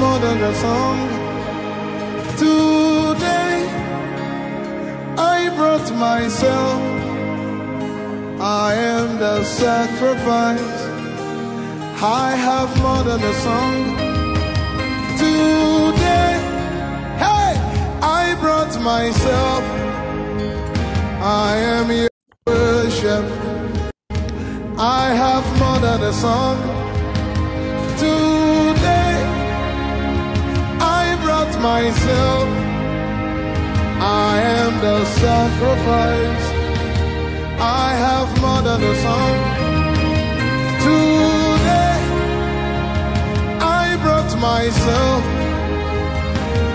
more than a song. Today, I brought myself. I am the sacrifice. I have more than a song. Today, hey, I brought myself. I am your worship. I have more than a song. Myself. I am the sacrifice. I have more than a song. Today, I brought myself.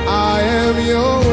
I am your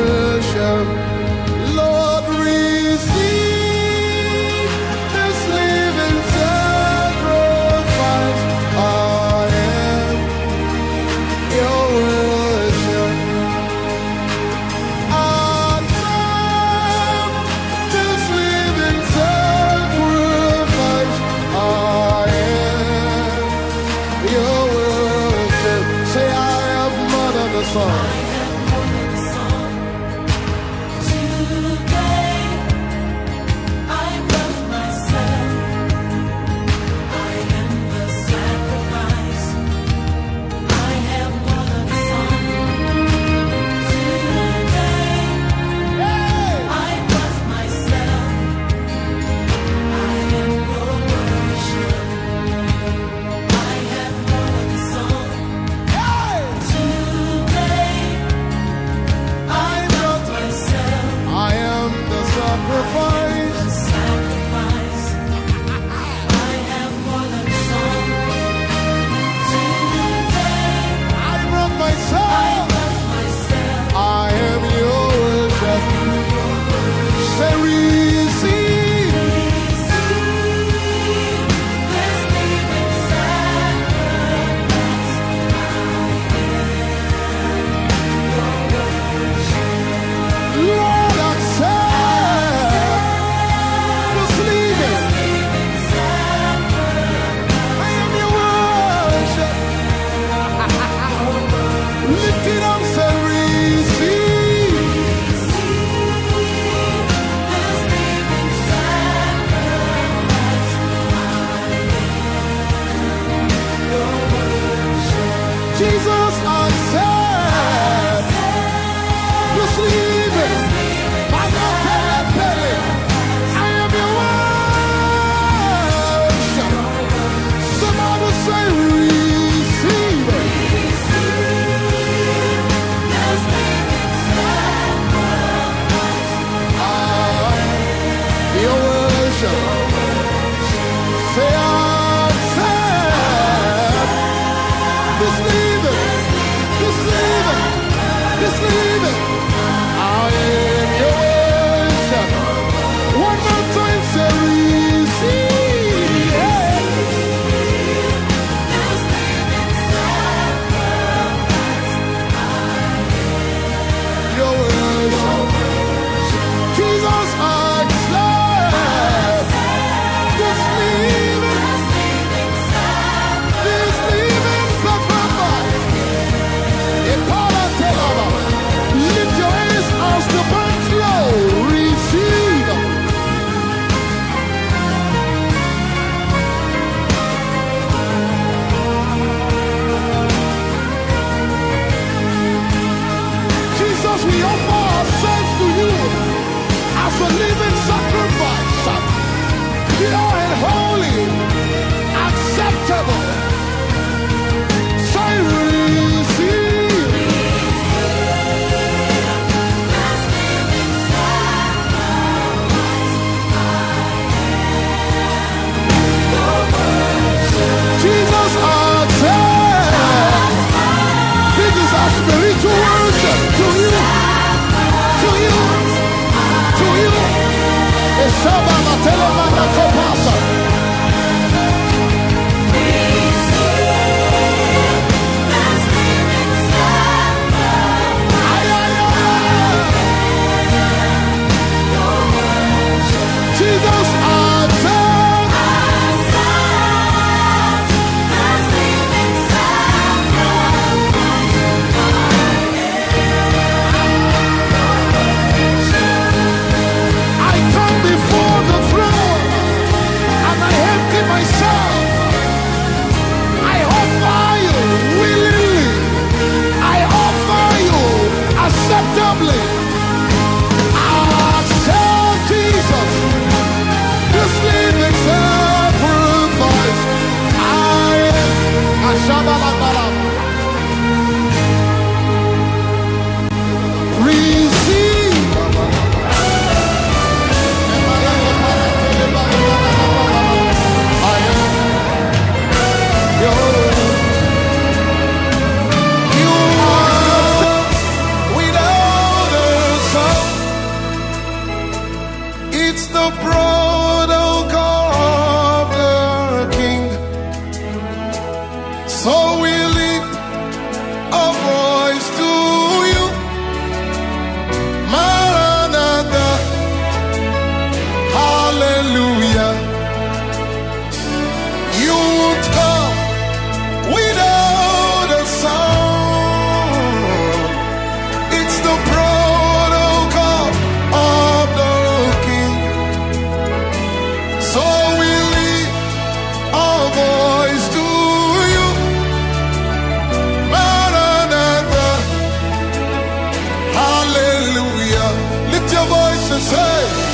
sensei.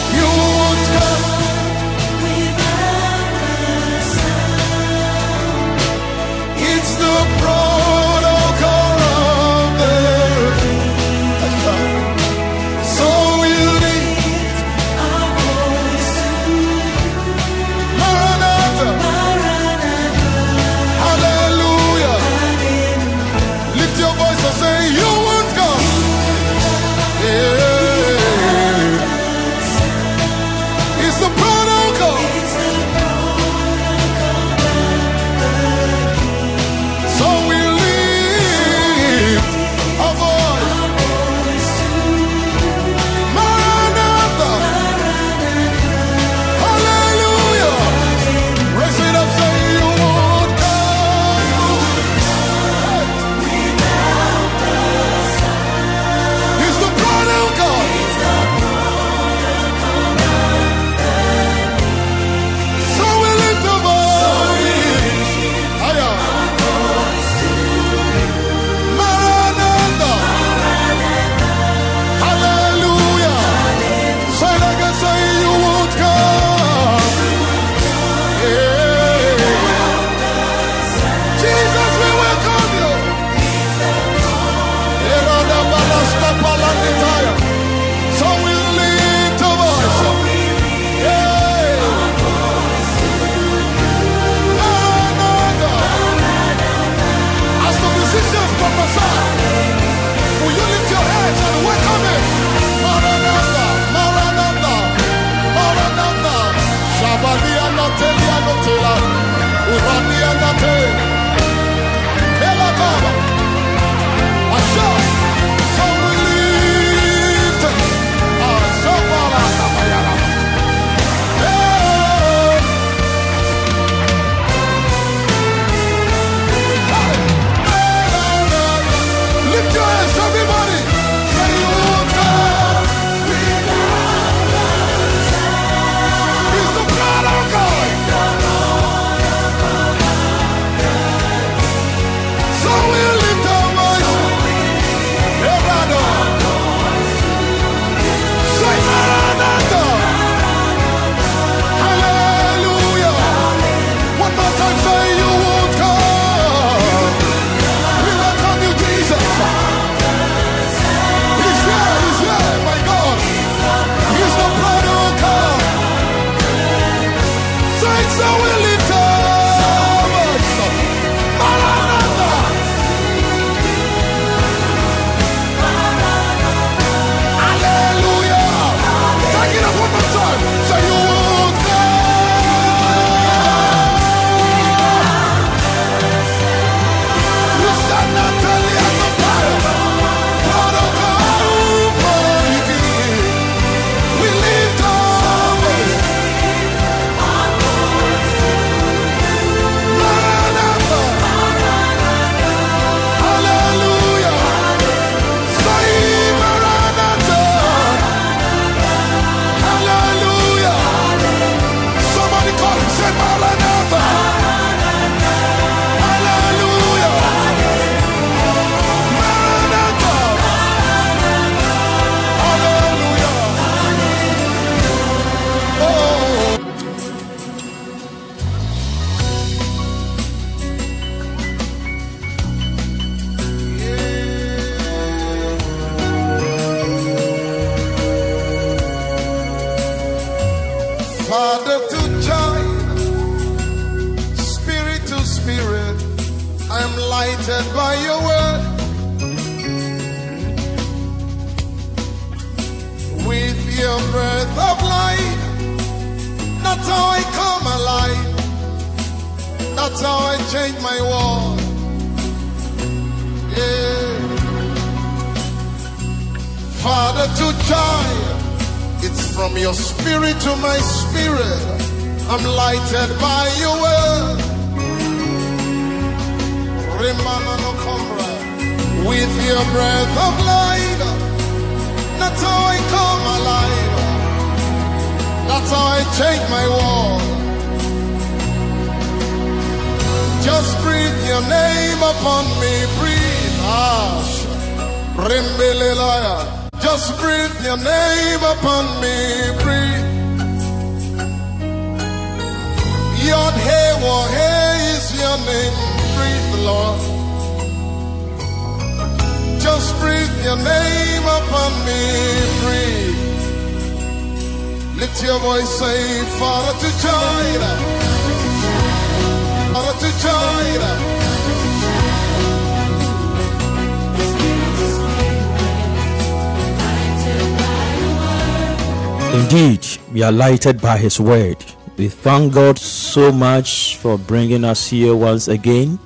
Indeed, we are lighted by His word. We thank God so much for bringing us here once again.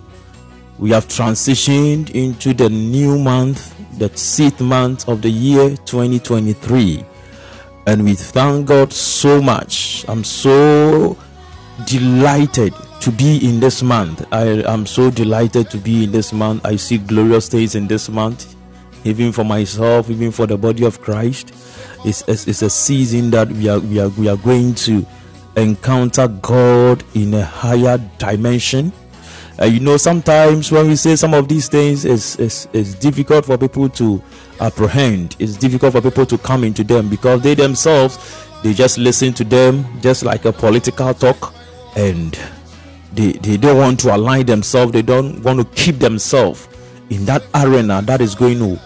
We have transitioned into the new month, the sixth month of the year 2023. And we thank God so much. I'm so delighted to be in this month. I am so delighted to be in this month. I see glorious days in this month, even for myself, even for the body of Christ. It's, it's, it's a season that we are, we, are, we are going to encounter God in a higher dimension. Uh, you know, sometimes when we say some of these things, it's, it's, it's difficult for people to apprehend. It's difficult for people to come into them because they themselves, they just listen to them just like a political talk and they, they don't want to align themselves. They don't want to keep themselves in that arena that is going to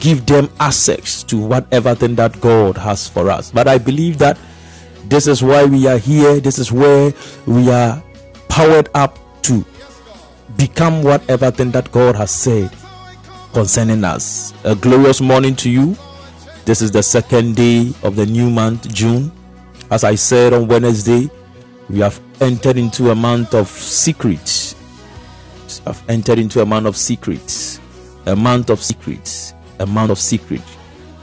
give them access to whatever thing that God has for us. But I believe that this is why we are here. This is where we are powered up to become whatever thing that God has said concerning us. A glorious morning to you. This is the second day of the new month, June. As I said on Wednesday, we have entered into a month of secrets. Have entered into a month of secrets. A month of secrets amount of secret.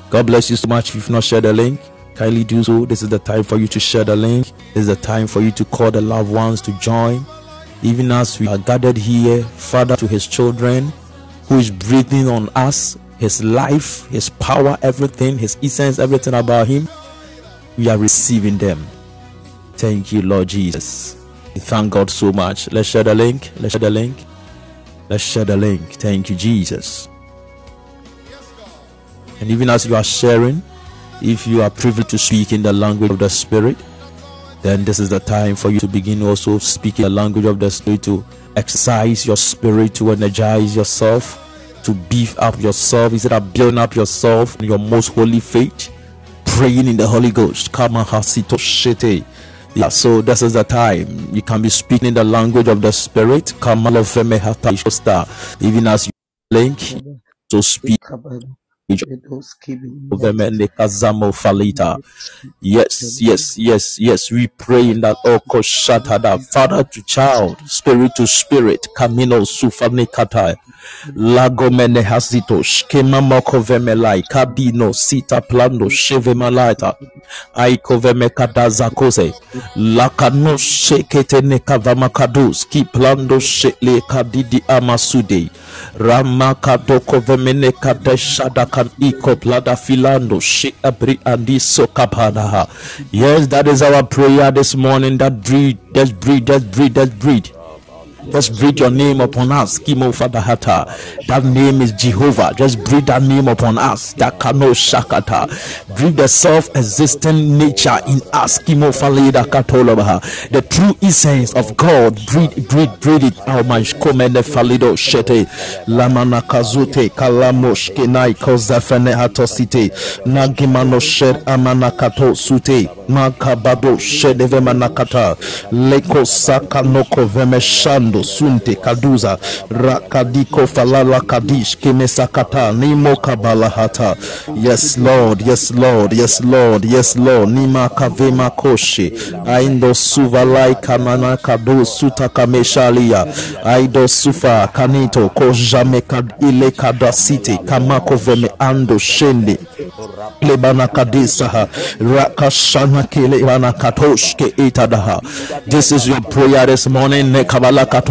God bless you so much. If you've not shared the link, kindly do so. This is the time for you to share the link. This is the time for you to call the loved ones to join. Even as we are gathered here, Father, to His children, who is breathing on us, His life, His power, everything, His essence, everything about Him, we are receiving them. Thank you, Lord Jesus. We thank God so much. Let's share the link. Let's share the link. Let's share the link. Thank you, Jesus. And even as you are sharing, if you are privileged to speak in the language of the Spirit, then this is the time for you to begin also speaking the language of the Spirit to exercise your spirit, to energize yourself, to beef up yourself. Instead of building up yourself in your most holy faith, praying in the Holy Ghost. Yeah, so this is the time you can be speaking in the language of the Spirit. Even as you link, so speak Yes, yes, yes, yes. We pray in that Oko Shatada, Father to child, spirit to spirit, Camino Sufanikata, Lagomene Hasito, Skema Mokovemelai, Kabino, Sita Plando, Shevemalaita, Aikovemekada Zakose, Lakano Shekete Nekavamakadus, Kiplando Shekle Kadidi Amasude, Ramakadoko Vemene Kadeshadakan Iko Plada Filando, Shekabri Andi Sokapadaha. Yes, that is our prayer this morning. That breathe, just breathe, just breathe, just breathe. Just breathe your name upon us, Kimo Fadahata. That name is Jehovah. Just breathe that name upon us, Dakano Shakata. Breathe the self-existent nature in us, Kimo Falida Katolabaha. The true essence of God. Breathe, breathe, breathe it. Almash Komene Falido Shete. Lamana Kazute Kalamosh Kenai Kozafene Hatosite. Nagimano Shed Amanakato Sute. Makabado Shedeve Manakata. Leko Sakanoko Vemeshando sunte kaduza rakadiko falala kadish kemesakata nimo kabalahata yes lord yes lord yes lord yes lord. Nima kavema koshe aindo suvalai kanana kado suta kameshalia aido sufa kanito kojame ile kadasite kamako veme ando shende lebana kadisaha rakashana kele bana katosh ke itadaha. This is your prayer this morning ne kabala kato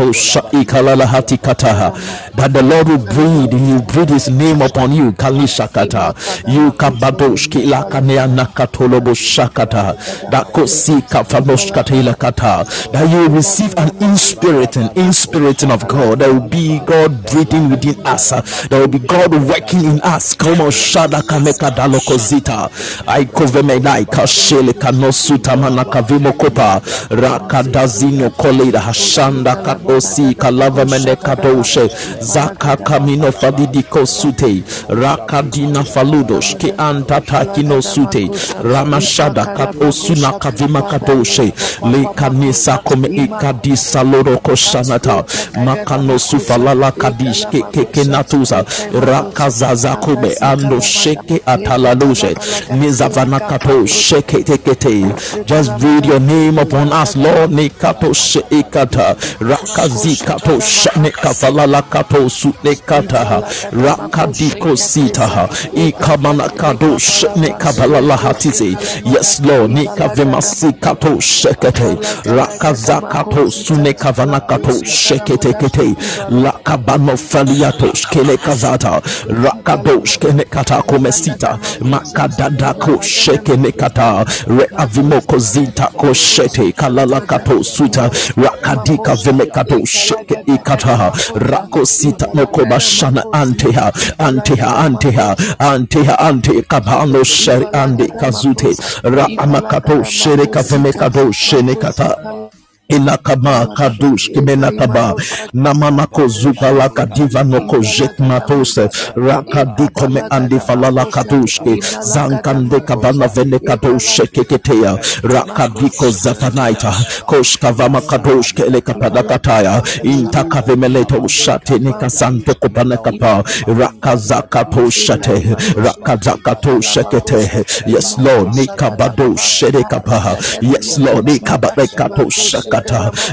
that the Lord will breathe, He will breathe His name upon you. Kalishakata, you kabadoshki lakanea nakatolobo shakata, that kosika fanoshkatela kata, that you will receive an inspiriting, inspiriting of God. There will be God breathing within us. There will be God working in us. Come on, shada kameka dalokozita. I kovemenai kashele kanosuta manakavimo kopa rakadazino koleda hashanda katosi kalava mene katoshe zaka kamino fadidiko sute rakadina faludos ke antata kino sute ramashada katosuna kavima katoshe le kanisa kome ikadi saloro koshanata makano sufalala kadish ke ke kenatusa rakazaza kube ando sheke atalaloshe nizavana kato sheke tekete just read your name upon us Lord nikato sheikata rakazi kato shane kafalala kato sune kata rakadiko sita ikamana kado shane kabalala hatize yes Lord nikavemasi kato shekete rakaza kato sune kavana kato shekete kete lakabano faliato shkele kazata rakado shkene kata komesita makadada ko shekene kata re avimoko zita ko shete kalala kato suta rakadika vele kato sheke ikata. Rako sita noko bashana anteha. Anteha anteha anteha ante. Kabano sheri ande kazute. Ra amakato shere kaveme kato shene kata inakama kadush kimenakaba namanako zupala kadiva noko jekmatose rakadikome andi falala kadushke zankande kabana vene kadoshe keketea rakadiko zafanaita koshkavama kadoshke ele kapadakataya intakavemeleto shate nikasante kupanekapa rakazakato shate. Rakazakato shekete. Yes lord nikabado shedekapa yes lord nikabadekato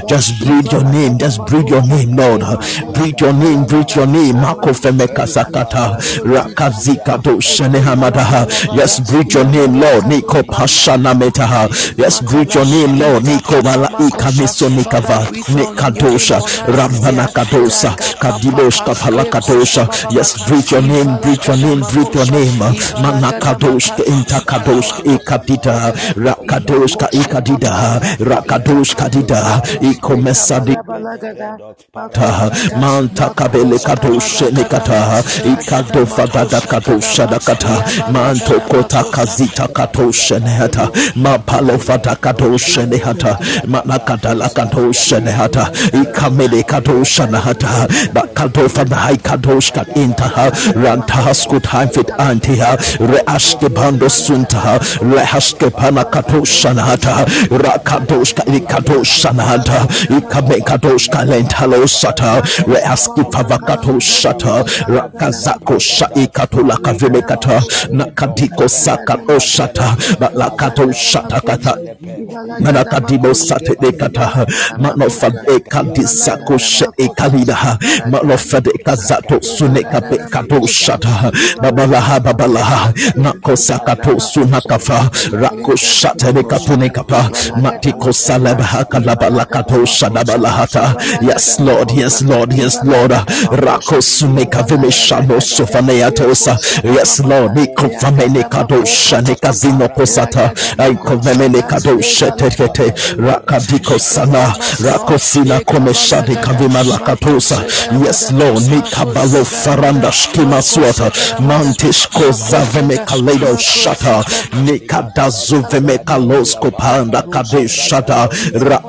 just breathe your name. Just breathe your name, Lord. Breathe your name. Breathe your name. Mako femeka sakata. Rakazika do shene hamadaha. Yes, breathe your name, Lord. Niko pashana metaha. Yes, breathe your name, Lord. Niko malaika miso nikava. Nikadosha. Rambana kadosa. Kadibosh kapala kadosha. Yes, breathe your name. Breathe your name. Breathe your name. Manakadosh intakadosh ikadida. Rakadosh ka ikadida. Rakadosh kadida ikomesa di ta manta kabele kato shene kata ikado fadada kato shada kata manto kota kazita kato shene hata mapalo fada kato shene hata manakata la kato shene hata ikamele kato shana hata bakato fada hai kato shka intaha ranta skut hanfit antiha reashke bando suntaha rehashke pana kato shana hata rakadoshka ikato shanahanta ikamekadosh kalentalo sata reaski favakato shata rakazako shaikato lakavimekata nakadiko sakato shata balakato shata kata manakadibo sate dekata manofade kadisako sheikalida manofade kazato suneka bekato shata babalaha babalaha nakosakato sunakafa rako shata nekapunekapa matiko salaba Yes, Lord, yes, Lord, yes, Lord. Rakosumeka vimeshano sofaneatosa. Yes, Lord, nikofamene kadosha nekazino kosata. Aikovemene kadosha tekete. Rakadiko sana. Rakosina komeshade kavima lakatosa. Yes, Lord, nikabalo faranda shkima swata. Mantish kozaveme kaledo shata. Nikadazu veme kalosko panda kadeshata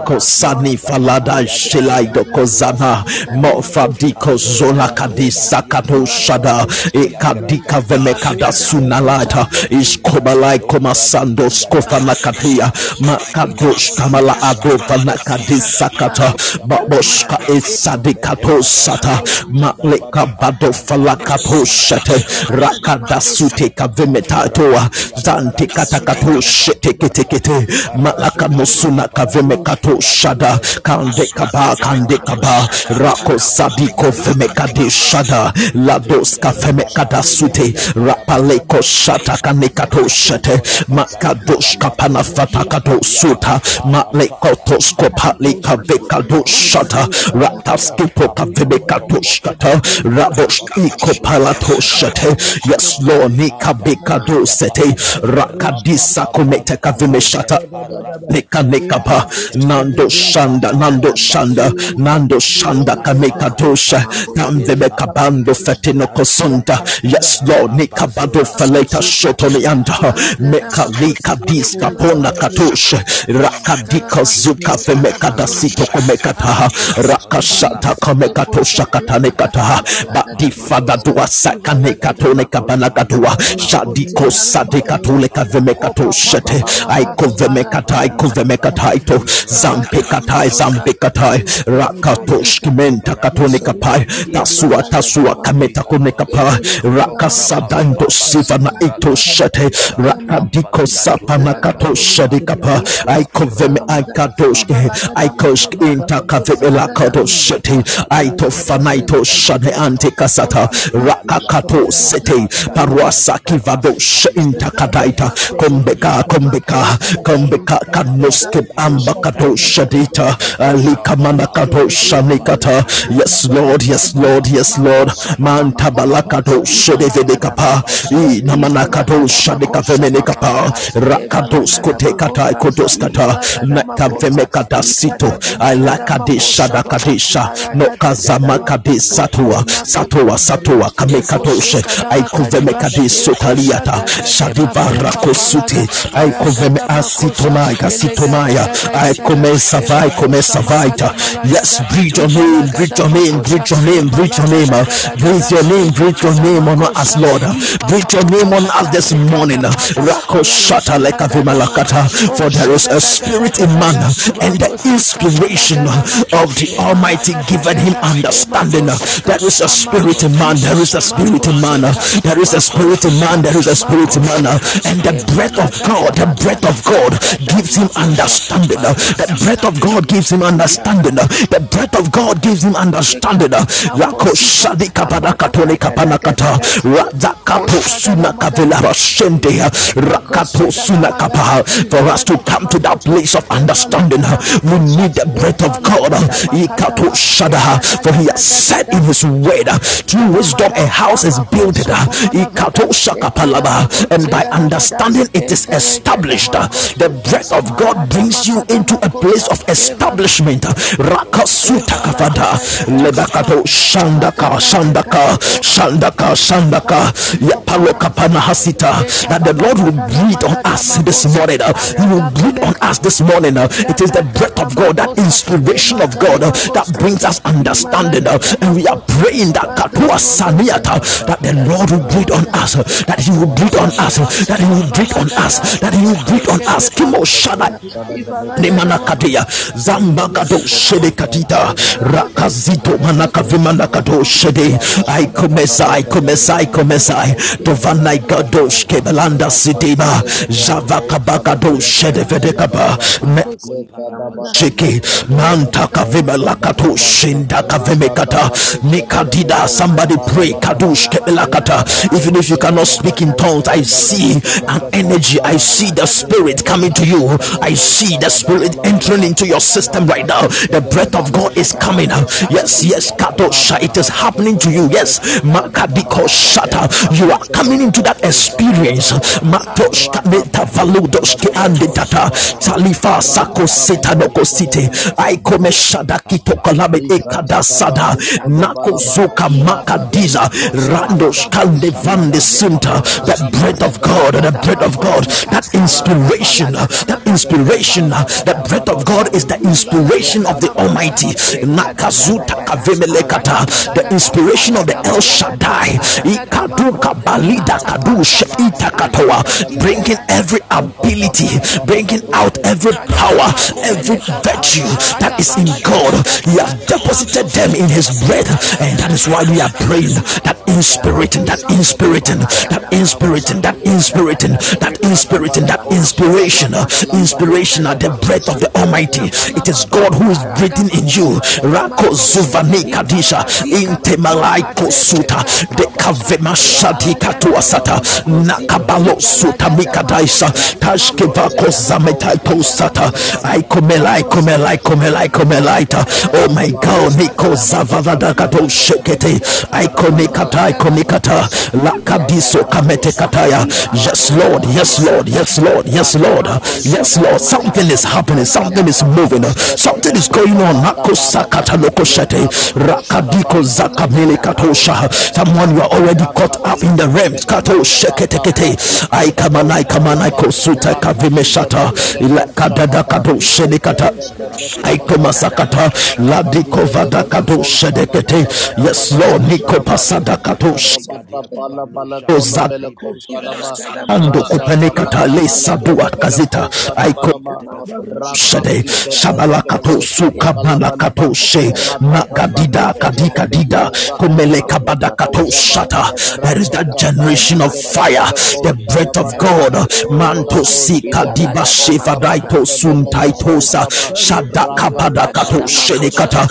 rakosani falada shilaido kozana mofadiko zola kadisa kato shada ikadika vemekada sunalata iskobalai komasando skofana katia makadosh kamala adovana kadisa kata baboshka isadikato sata maleka bado falakato shete rakada sute katakato shete kete kete malaka kaveme kato shada kande kaba kande kaba rako sadiko femekade shada lados kafemekada sute rapaleko shata kanekato shete makadosh kapana fatakato suta malekotos kopalika vekado shata rataskipo kafemekato shata rabosh iko palato shete yes lord nika bekado sete rakadisa komete kavime shata nika pa nando shanda nando shanda nando shanda kameka dosha tamvebe kabando fetino kosonda yes lord nika bado feleta shotoni anda. Meka lika diska pona katosha rakadika zuka femeka dasito komeka taha rakashata komeka tosha katane kataha badi fada dua saka neka tone kabana kadua. Shadiko sadika tole kavemeka toshete. Aiko vemeka taiko vemeka taito zampe katai zampe katai rakatosh kimenta katone kapai tasua tasua kameta kone kapai rakasadando sivana itoshete rakadiko sapana kato shedi kapa aiko veme aikadoshke aikoshk inta kaveme lakato shete aito fanaito shade ante kasata rakakato sete paruasa kivado inta kadaita kombeka kombeka kombeka kanoske amba kato shadita alika mana kato shanikata yes lord yes lord yes lord. Manta balakato shedevede kapa. I namana kato shadika femene kapa. Rakados kote kata kotos kata naka veme kata sito. Alaka de shada kadesha no kazama kade satua. Satua satua kamekatoshe aikuveme kade sotaliata. Shadiva rakosute aikuveme asitonai asitonaya aikome savai kome savaita yes breathe your name breathe your name breathe your name breathe your name uh, breathe your name breathe your name on us lord uh, breathe your name on us this morning uh, rakoshata like a vimalakata for there is a spirit in man uh, and the inspiration uh, of the almighty given him understanding uh, there is a spirit in man there is a spirit in man uh, there is a spirit in man there is a spirit in man uh, and the breath of god the breath of god gives him understanding uh, the breath of god gives him understanding. The breath of god gives him understanding. Rako shadi kapana katole kapana suna kavela rashende. Rakapo suna kapa. For us to come to that place of understanding We need the breath of God. Ikato shada. For he has said in his word Through wisdom a house is built. Ikato shakapalaba. And by understanding it is established. The breath of God brings you into a place of establishment. Rakasuta kafada. Lebakato shandaka shandaka shandaka shandaka. Yapaloka panahasita that the lord will breathe on us this morning. He will breathe on us this morning. It is the breath of god that inspiration of god that brings us understanding. And we are praying that katua saniata that the lord will breathe on us that he will breathe on us that he will breathe on us that he will breathe on us. Kimo shana nemanakadia zambagado shede katita. Rakazito manakavimanagadoo shede. Aikomesa aikomesa aikomesa dovanai gadosh kebelanda sidima javakabagado shede vedekaba chiki manta kavime lakato shinda kavime kata. Nikadida somebody pray kadush kebelakata even if you cannot speak in tongues i see an energy. I see the spirit coming to you. I see the spirit entering into your system right now. The breath of god is coming. Yes yes kadosha it is happening to you. Yes makadiko shata you are coming into that experience. Matosh kaneta valudos ke andetata talifa sako setanoko site aikome shada kitoko labe ekada sada nako zuka makadiza randos kande vande sinta. That breath of god the breath of god that inspiration that inspiration that breath of god is the inspiration of the almighty. The inspiration of the el shaddai. Bringing every ability bringing out every power every virtue that is in god. He has deposited them in his breath and that is why we are praying that inspiriting that inspiriting that inspiriting that inspiriting that inspiriting that inspiration inspiration uh, the breath of the almighty Almighty. It is God who is breathing in you. Rako Zuvani Kadisha. Intemalai Kosuta De Kavema Shadi Katuasata Nakabalo Suta Mikadaisa Tashkeva Kozametai Kosata Aikomela Aikomela Aikomela Aikomelaita Oh my God Niko Zavada Kato Shekete. Aikonikata Aikonikata Lakadiso Kamete Kataya. Yes Lord Yes Lord Yes Lord Yes Lord. Yes Lord Something is happening Something is moving Something is going on Someone you are already caught up in the realms Kato Sheketekete Aikamanai Kamanai Kosuta Kavimeshata Ilakadada Kato Shedekata Aikomasakata Ladiko Vada Kato Shedekete Yes Lord Niko Pasada Kato Ando kupelekata lesa dua kazita aiko shade shabalakato suka malakato she makadida kadika dida kumeleka badakato shata. There is that generation of fire the breath of God. Manto sika diba shiva daito suntaitosa shadaka badakato shedekata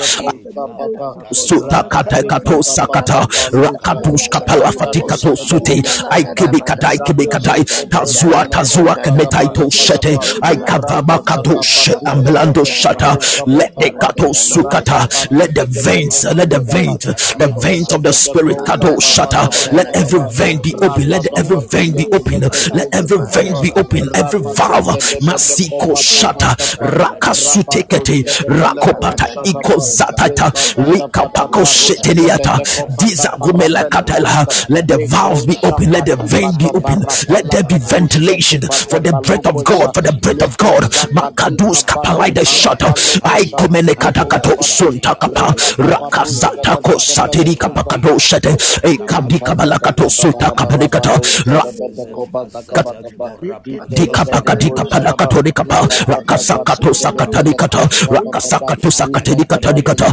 suta kata kato sakata rakadush kapala fatikato sute aikibi kata aikibi kata tazua tazua kemetaito shete aikavaba kadosh amblando shata let the kato sukata let the veins let the veins the veins of the spirit kato shata let every vein be open. Let every vein be open. Let every vein be open. Every valve masiko shata rakasutekete. Rakopata iko Let the valves be open. Let the vein be open. Let there be ventilation for the breath of God. For the breath of God. Makadus kapalai the shutter. I komene katakato sunta kapa. Rakazata ko satiri kapakado shete. E kabika balakato sunta kapanikata. Dikapaka dikapalakato dikapa. Rakasakato sakatanikata. Rakasakato ikados katakatos kata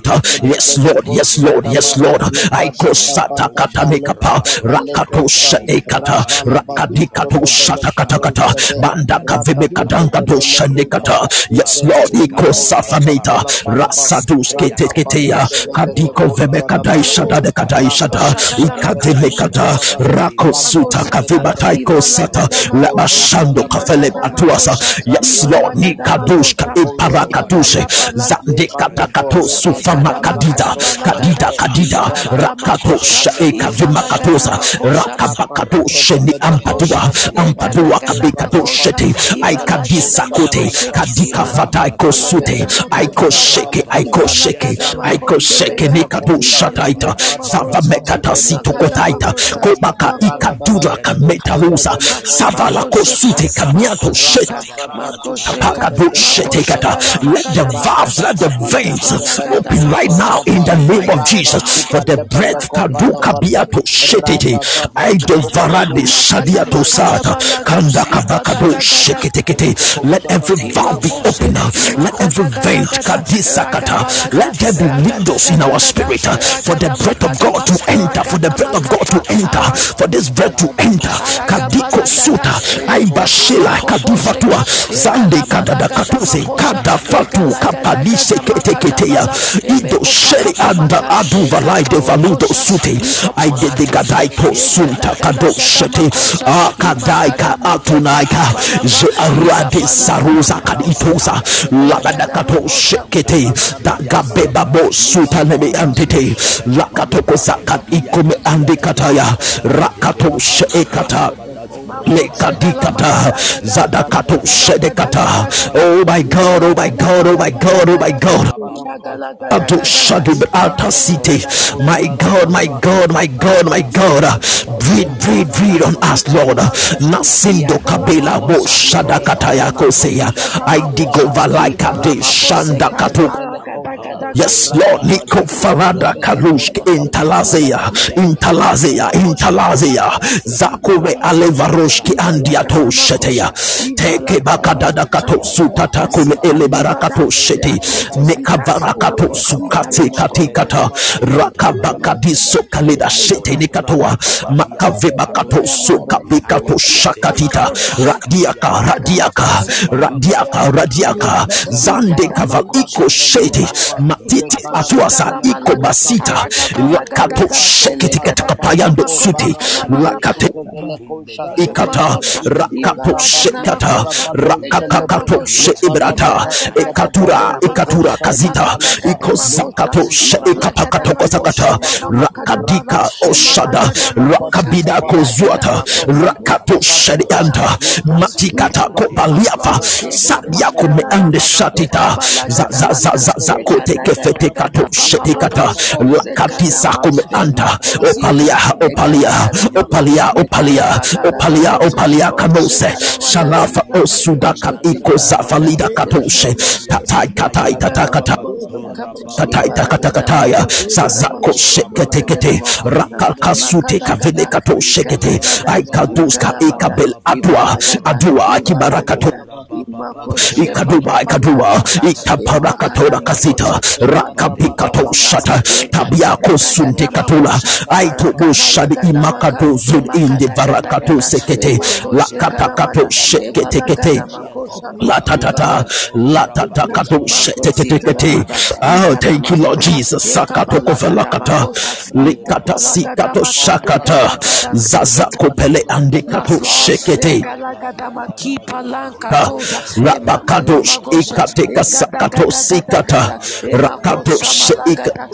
kato kato kato intalabata Yes, Lord. Yes, Lord. Yes, Lord. I kosata katanekapa rakato shaekata rakadikato shatakata banda kavime kadanga do shanekata. Yes, Lord. Iko safaneta rasadus kete ketea kadiko veme kadai shada de kadai shada ikademe kada rako suta kaviba taiko sata labashando kafele atuasa. Yes, Lord. Nikadush ka iparakadushe zande katakato kadida kadida kadida. Rakabakatoshe ni ampadua ampadua kadika fata aikosute aikosheke aikosheke aikosheke nikatoshataita savamekatasitokotaita kobaka ikadura kametalusa savalakosute kamiato shete. Let the valves let the veins open right now in the name of Jesus. For the breath kaduka biato shetete. I devarade shadiato sata. Kanda kabakado sheketekete. Let every valve be open. Let every vein kadisakata. Let there be windows in our spirit for the breath of God to enter. For the breath of God to enter. For this breath to enter. Kadiko suta. Aibashila kadufatua. Zande kadada katuse. Kadafatu kapadise keteketea. Ido sheri anda adu valai de valudo sute. I did the gadaiko sunta kado shete. Akadai ka atunai ka. Je arade saruza kaditosa. Labada kato shekete. Daga beba bo suta neme antite. Lakatoko zakat ikome andikataya. Rakato sheekata lekadikata zadakato shedekata oh my god oh my god oh my god oh my god My God, my God, my God, my God. Breathe, breathe, breathe on us, Lord. Nasindo kabela bo shadakataya koseya. I digova like de shanda katu. Yes, Lord. Niko Farada Karushk Intalazea, Intalazea, Intalazea, Zakure Alevaroshki Andiato Shetea, Teke Bakadada Kato Sutata Kume Elebarakato Sheti, Nekavarakato Sukate Katikata, Rakabakadiso Kalida Shete Nikatoa, Makavebakato Sukapikato Shakatita, Radiaka, Radiaka, Radiaka, Radiaka, Zande Iko Sheti, matiti atuasa iko basita. Lakato shekiti katika payando suti. Lakate ikata. Rakato shekata. Rakakakato sheibrata ikatura ikatura kazita. Ikozakato sheikapakato kozakata rakadika oshada. Rakabida kozuata rakato sherianta matikata kobaliafa sadiako meande shatita za za za za za kato shete kata lakatisa kume anta opalia opalia opalia opalia opalia opalia kanose shalafa osudaka iko zafalida katoshe tatai katai tatakata katai takatakataya sazako sheketekete rakakasute kavene kato shekete aikaduska ikabel atwa adua kibarakato ikaduba ikaduba ikaparakatora kasita rakabikato shata tabiako sunte katula aitobushadi imakato zud inde varakato sekete. Lakatakato sheketekete latatata. Latatakato shetetekete oh ah, thank you lord jesus. Sakato kofelakata likata sikato shakata. Zaza kopele andikato shekete. Ah, rabakadosh ikateka sakato sikata rakato sheika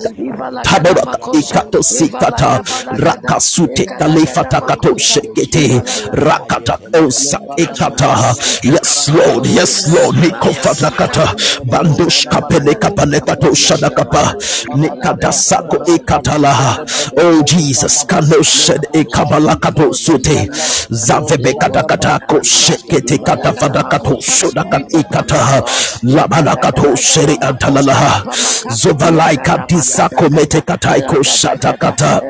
taboraka ikato sikata rakasute kalifata kato shekete rakata osa yes lord yes lord nikofata kata bandush kapele kapale kato shadakapa nikada sako ikatala oh jesus kano shed ikabala kato sute zavebe kata kata ko shekete kata fada kato shodakat ikata labana kato sheri antalala zovalai kadisa komete katai ko shata kata.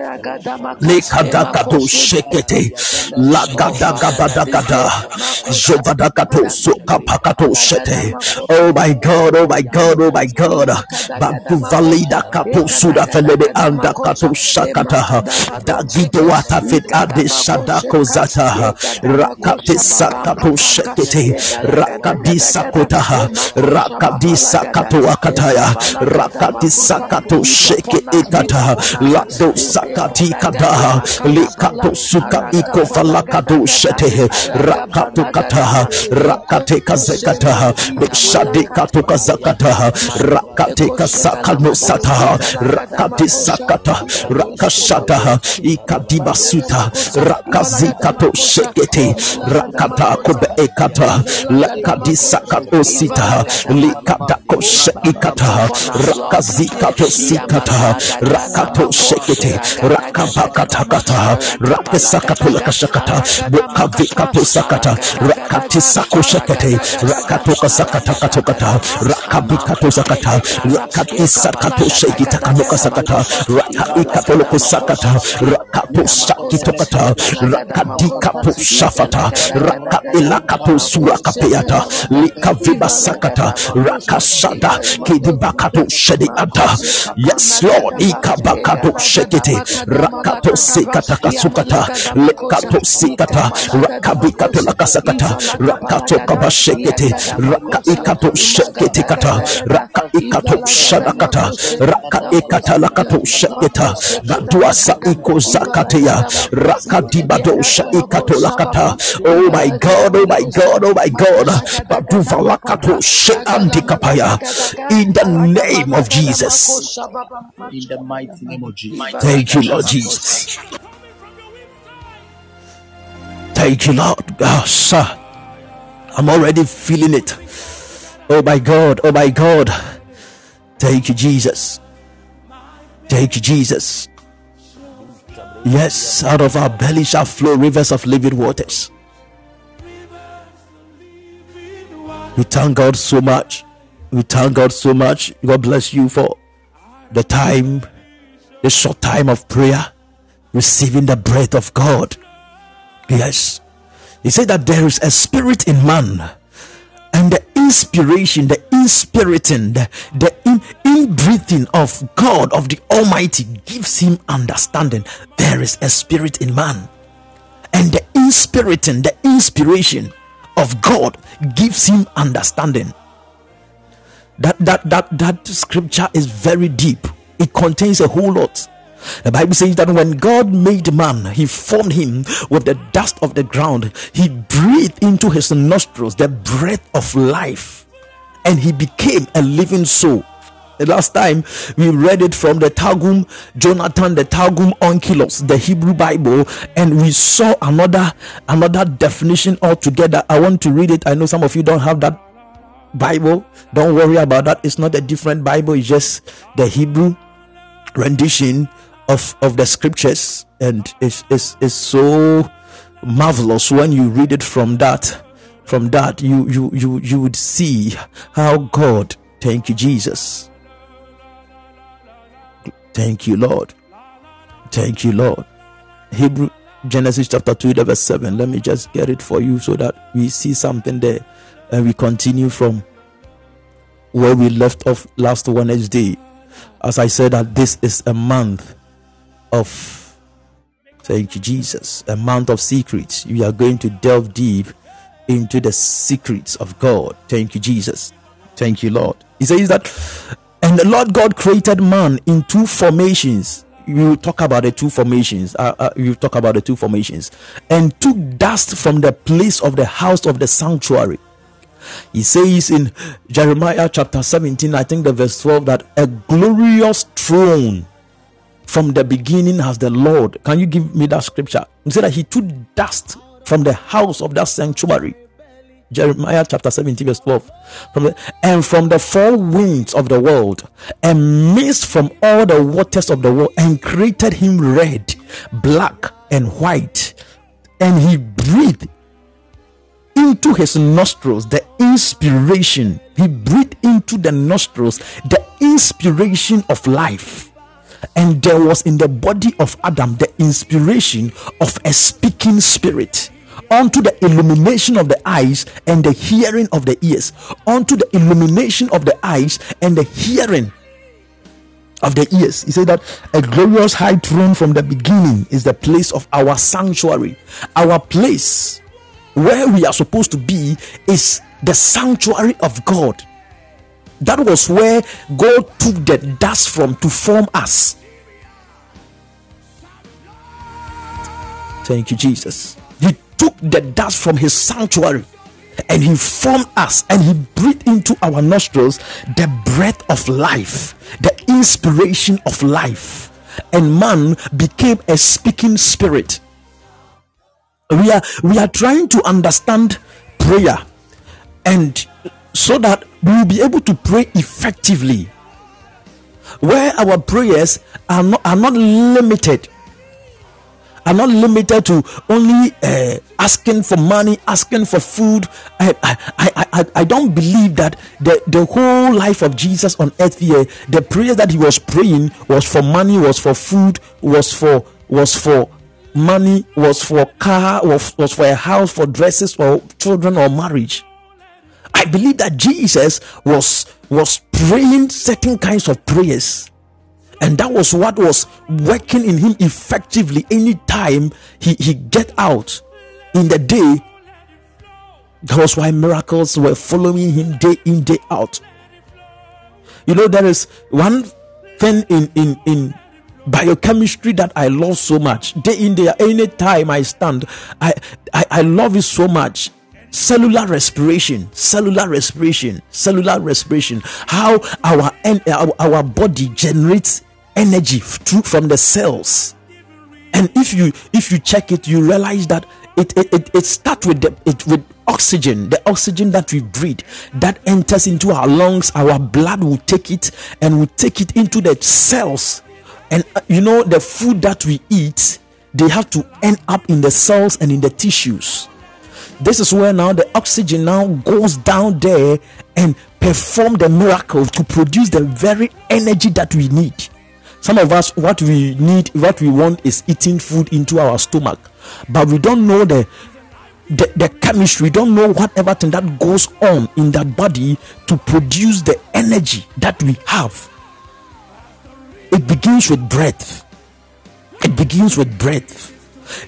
Lekada kato shekete. Lagada gabada gada jovada kato soka pakato shete. Oh my god oh my god oh my god. Babu valida kato suda felebe anda kato shakata dagido wata fit ade shadako zata rakate sakato shekete. Rakadisa kotaha rakadisa kato akataya rakadisa sakato sheke ikata lado sakati kadaha likato suka iko falakado shete. Rakato kata. Rakate kazekata. Bishade kato kazakata. Rakate kasakano sata. Rakate sakata. Rakashataha ikadibasuta rakazikato shekete. Rakata kobe ekata. Lakadisakato sita. Likadako shekikata rakazikato sikata rakato shekete rakabakatakata rakesakato lakashakata bokavikato sakata rakatisako shekete rakatoka sakatakatokata rakabikato sakata rakatisakato shekitakanuka sakata rakaikatoloko sakata rakato sakitokata rakadikapo shafata rakailakapo surakapeata likaviba sakata rakashada kidibakato shediata yes lord. Ikabakato shekete. Rakato sikata sukata lekato sikata. Rakabikato lakasakata rakato kabashekete rakaikato shekete kata rakaikato shadakata. Rakaikata lakato sheketa. Gaduasa iko zakatea. Rakadibadosha ikato lakata. Oh my god oh my god oh my god. Baduva lakato sheandikapaya. In the name of jesus in the mighty name of Jesus. thank you lord jesus thank you lord oh, sir i'm already feeling it oh my god oh my god Thank you, Jesus. Thank you, Jesus. Yes, out of our belly shall flow rivers of living waters. We thank God so much. We thank God so much. God bless you for the time, the short time of prayer, receiving the breath of God. Yes. He said that there is a spirit in man and the inspiration, the inspiriting, the, the in, in breathing of God, of the Almighty, gives him understanding. There is a spirit in man, and the inspiriting, the inspiration of God gives him understanding. That that that that scripture is very deep. It contains a whole lot. The Bible says that when God made man, he formed him with the dust of the ground. He breathed into his nostrils the breath of life, and he became a living soul. The last time we read it from the Targum, Jonathan, the Targum Onkelos, the Hebrew Bible, and we saw another another definition altogether. I want to read it. I know some of you don't have that Bible. Don't worry about that. It's not a different Bible. It's just the Hebrew rendition of of the scriptures, and it's it's, it's so marvelous when you read it from that from that you you you you would see how god thank you jesus thank you lord thank you lord hebrew genesis chapter 2 verse 7 let me just get it for you so that we see something there and we continue from where we left off last wednesday as i said that this is a month of thank you jesus a month of secrets. We are going to delve deep into the secrets of god. Thank you jesus. Thank you lord. He says that and the lord god created man in two formations. You talk about the two formations. Uh, uh, you talk about the two formations. And took dust from the place of the house of the sanctuary he says in jeremiah chapter 17 i think the verse 12 that a glorious throne from the beginning has the Lord. Can you give me that scripture? He said that he took dust from the house of that sanctuary. Jeremiah chapter 17, verse 12. From the, and from the four winds of the world, and mist from all the waters of the world, and created him red, black, and white. And he breathed into his nostrils the inspiration. He breathed into the nostrils the inspiration of life and there was in the body of Adam the inspiration of a speaking spirit unto the illumination of the eyes and the hearing of the ears unto the illumination of the eyes and the hearing of the ears he said that a glorious high throne from the beginning is the place of our sanctuary our place where we are supposed to be is the sanctuary of god that was where God took the dust from to form us. Thank you, Jesus. He took the dust from his sanctuary and he formed us and he breathed into our nostrils the breath of life, the inspiration of life. And man became a speaking spirit. We are we are trying to understand prayer and so that we will be able to pray effectively. Where our prayers are not are not limited are not limited to only uh, asking for money asking for food. I, I i i i don't believe that the the whole life of jesus on earth here the prayer that he was praying was for money was for food was for was for money was for car was, was for a house for dresses for children or marriage. I believe that Jesus was was praying certain kinds of prayers. And that was what was working in him effectively anytime he, he get out in the day. That was why miracles were following him day in day out. You know there is one thing in in in biochemistry that i love so much. Day in day any time i stand I, I i love it so much. Cellular respiration cellular respiration cellular respiration. How our our, our body generates energy through from the cells. And if you if you check it you realize that it it, it, it starts with the it with oxygen the oxygen that we breathe that enters into our lungs. Our blood will take it and will take it into the cells and uh, you know the food that we eat they have to end up in the cells and in the tissues. This is where now the oxygen now goes down there and perform the miracle to produce the very energy that we need. Some of us what we need what we want is eating food into our stomach. But we don't know the the, the chemistry we don't know what everything that goes on in that body to produce the energy that we have it begins with breath. It begins with breath.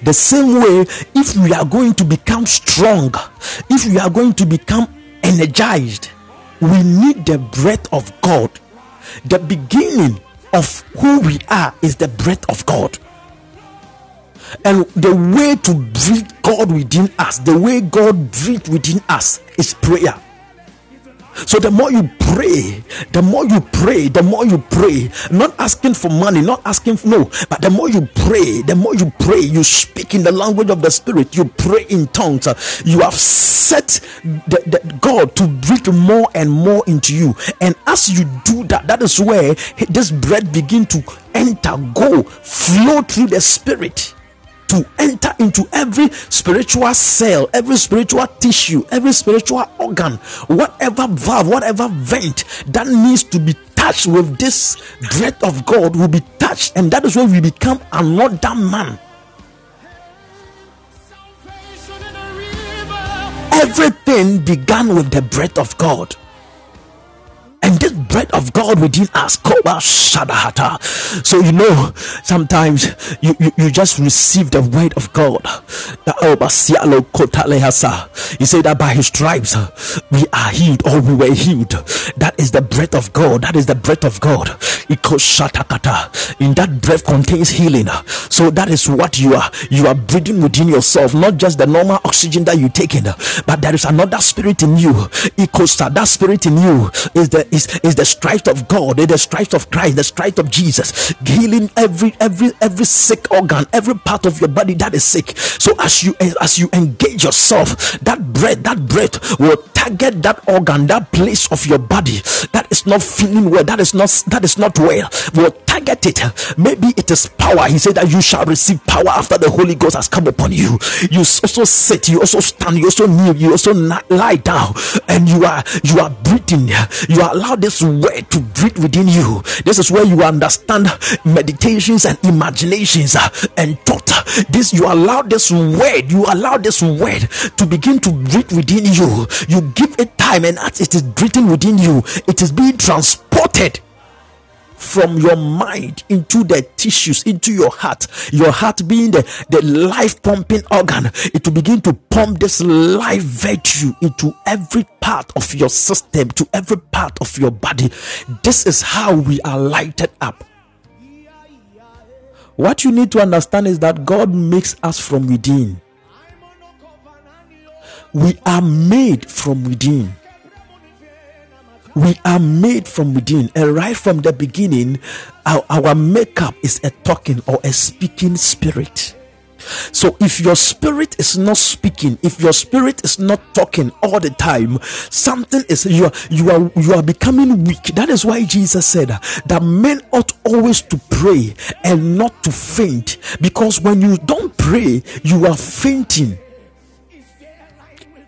The same way if we are going to become strong if we are going to become energized we need the breath of god. The beginning of who we are is the breath of god. And the way to breathe God within us, the way God breathes within us is prayer. So the more you pray, the more you pray, the more you pray, not asking for money, not asking for no, but the more you pray, the more you pray, you speak in the language of the spirit, you pray in tongues, uh, you have set the, the God to breathe more and more into you. And as you do that, that is where this breath begin to enter, go, flow through the spirit to enter into every spiritual cell, every spiritual tissue, every spiritual organ, whatever valve, whatever vent that needs to be touched with this breath of God will be touched, and that is when we become another man. Everything began with the breath of God and this breath of God within us. So you know, sometimes you, you, you just receive the word of God. He said that by his stripes uh, we are healed or we were healed. That is the breath of God. That is the breath of God. In that breath contains healing. So that is what you are you are breathing within yourself, not just the normal oxygen that you take in, but there is another spirit in you. That spirit in you is the is, is the stripes of God, the stripes of Christ, the stripes of Jesus, healing every every every sick organ, every part of your body that is sick. So as you as you engage yourself, that breath, that breath will target that organ, that place of your body that is not feeling well, that is not that is not well, will target it. Maybe it is power. He said that you shall receive power after the Holy Ghost has come upon you. You also sit, you also stand, you also kneel, you also lie down, and you are you are breathing. You are allow this word to breathe within you. This is where you understand meditations and imaginations uh, and thought. This you allow this word, you allow this word to begin to breathe within you. You give it time, and as it is breathing within you, it is being transported from your mind into the tissues, into your heart. Your heart being the, the life pumping organ, it will begin to pump this life virtue into every part of your system, to every part of your body. This is how we are lighted up. What you need to understand is that God makes us from within. We are made from within we are made from within. And right from the beginning our, our makeup is a talking or a speaking spirit. So if your spirit is not speaking if your spirit is not talking all the time something is you are you are you are becoming weak. That is why jesus said that men ought always to pray and not to faint. Because when you don't pray you are fainting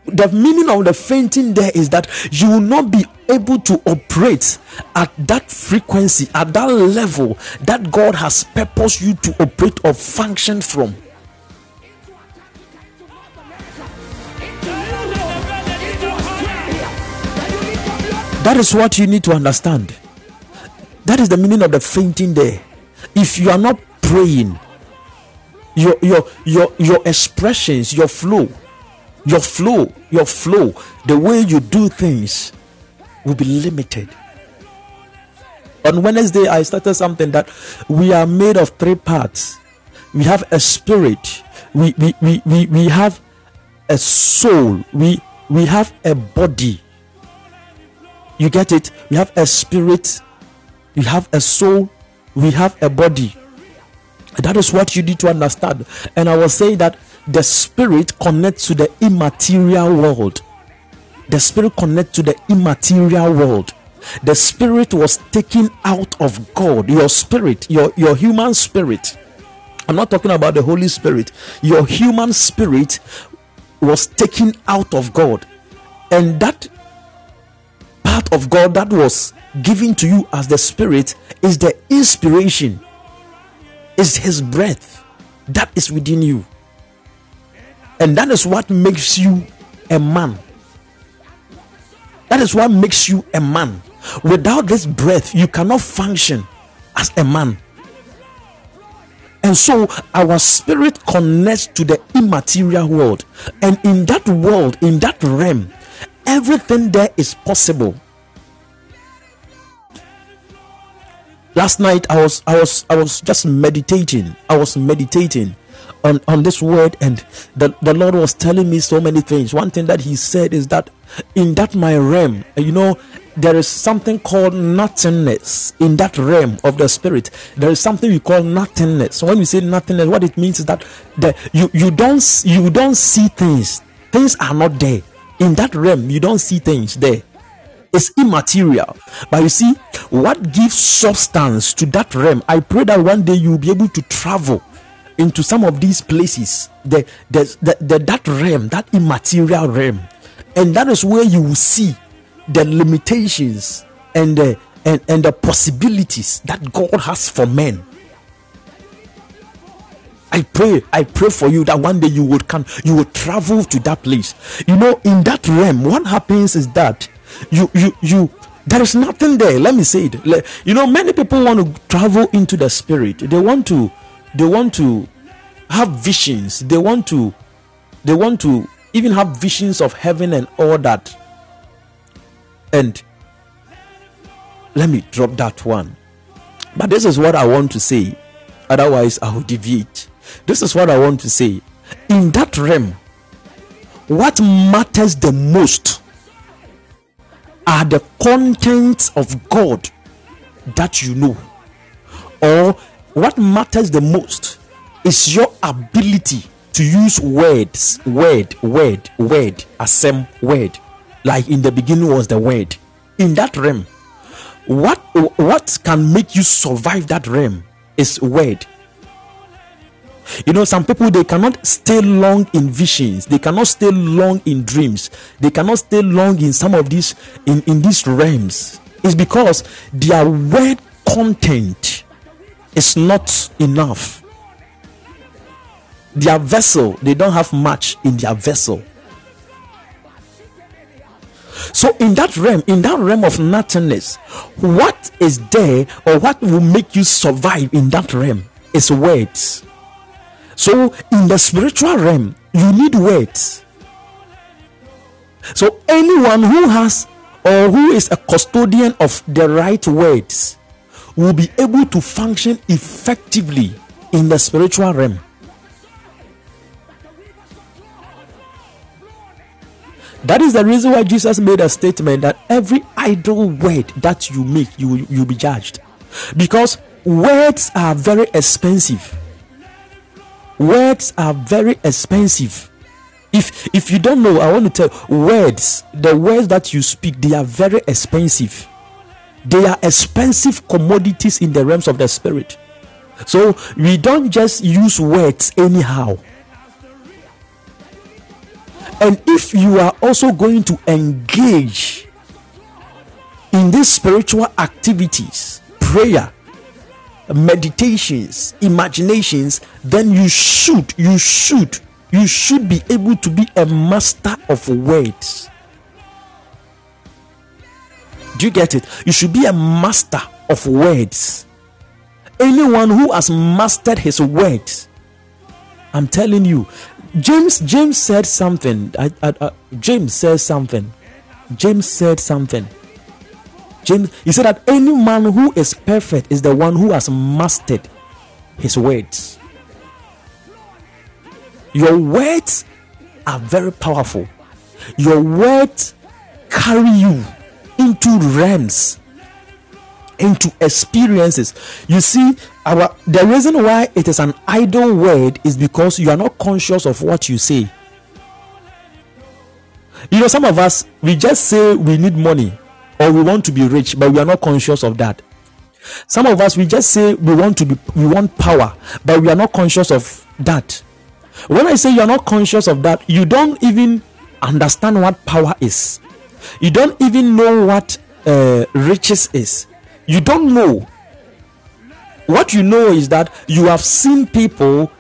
the meaning of the fainting there is that you will not be able to operate at that frequency, at that level that God has purposed you to operate or function from. That is what you need to understand. That is the meaning of the fainting there. If you are not praying, your your your your expressions, your flow your flow, your flow, the way you do things will be limited. On Wednesday, I started something that we are made of three parts. We have a spirit, we we, we, we, we have a soul, we we have a body. You get it? We have a spirit, we have a soul, we have a body. That is what you need to understand. And I will say that the spirit connects to the immaterial world. The spirit connects to the immaterial world. The spirit was taken out of God. Your spirit, your, your human spirit. I'm not talking about the Holy Spirit. Your human spirit was taken out of God. And that part of God that was given to you as the spirit is the inspiration, is his breath that is within you. And that is what makes you a man. That is what makes you a man. Without this breath, you cannot function as a man. And so our spirit connects to the immaterial world. And in that world, in that realm, everything there is possible. Last night I was I was I was just meditating. I was meditating on, on this word and the, the Lord was telling me so many things. One thing that he said is that in that my realm, you know, there is something called nothingness in that realm of the spirit. There is something we call nothingness. So when we say nothingness, what it means is that the, you you don't you don't see things. Things are not there in that realm. You don't see things there. It's immaterial, but you see what gives substance to that realm. I pray that one day you will be able to travel into some of these places, the, the, the, the that realm, that immaterial realm, and that is where you will see the limitations and the and, and the possibilities that God has for men. I pray, I pray for you that one day you would come, you will travel to that place. You know, in that realm, what happens is that you you you there is nothing there. Let me say it. You know, many people want to travel into the spirit. They want to they want to have visions. They want to they want to even have visions of heaven and all that. And let me drop that one. But this is what I want to say. Otherwise, I will deviate. This is what I want to say. In that realm, what matters the most are the contents of God that you know, or what matters the most is your ability to use words, word, word, word, assem word. Like in the beginning was the word. In that realm, what what can make you survive that realm is word. You know, some people they cannot stay long in visions, they cannot stay long in dreams, they cannot stay long in some of these in, in these realms. It's because their word content is not enough. Their vessel, they don't have much in their vessel. So, in that realm, in that realm of nothingness, what is there or what will make you survive in that realm is words. So, in the spiritual realm, you need words. So, anyone who has or who is a custodian of the right words will be able to function effectively in the spiritual realm. That is the reason why Jesus made a statement that every idle word that you make, you you'll be judged. Because words are very expensive. Words are very expensive. If if you don't know, I want to tell words, the words that you speak, they are very expensive. They are expensive commodities in the realms of the spirit. So we don't just use words anyhow. And if you are also going to engage in these spiritual activities, prayer, meditations, imaginations, then you should, you should, you should be able to be a master of words. Do you get it? You should be a master of words. Anyone who has mastered his words, I'm telling you, James James said something. I, I, I, James says something. James said something. James he said that any man who is perfect is the one who has mastered his words. Your words are very powerful. Your words carry you into realms, into experiences. You see, our the reason why it is an idle word is because you are not conscious of what you say. You know some of us we just say we need money or we want to be rich but we are not conscious of that. Some of us we just say we want to be we want power but we are not conscious of that. When i say you are not conscious of that you don't even understand what power is you don't even know what uh, riches is you don't know what you know is that you have seen people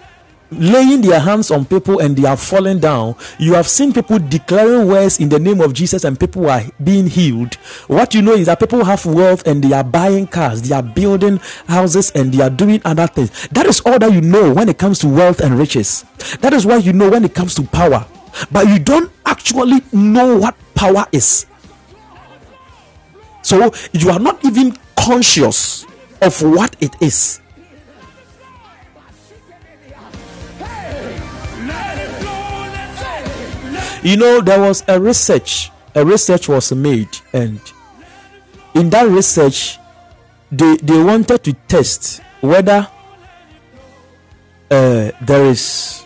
laying their hands on people and they are falling down. You have seen people declaring words in the name of Jesus and people are being healed. What you know is that people have wealth and they are buying cars, they are building houses and they are doing other things. That is all that you know when it comes to wealth and riches. That is what you know when it comes to power. But you don't actually know what power is. So you are not even conscious of what it is. You know, there was a research, a research was made, and in that research, they, they wanted to test whether uh, there is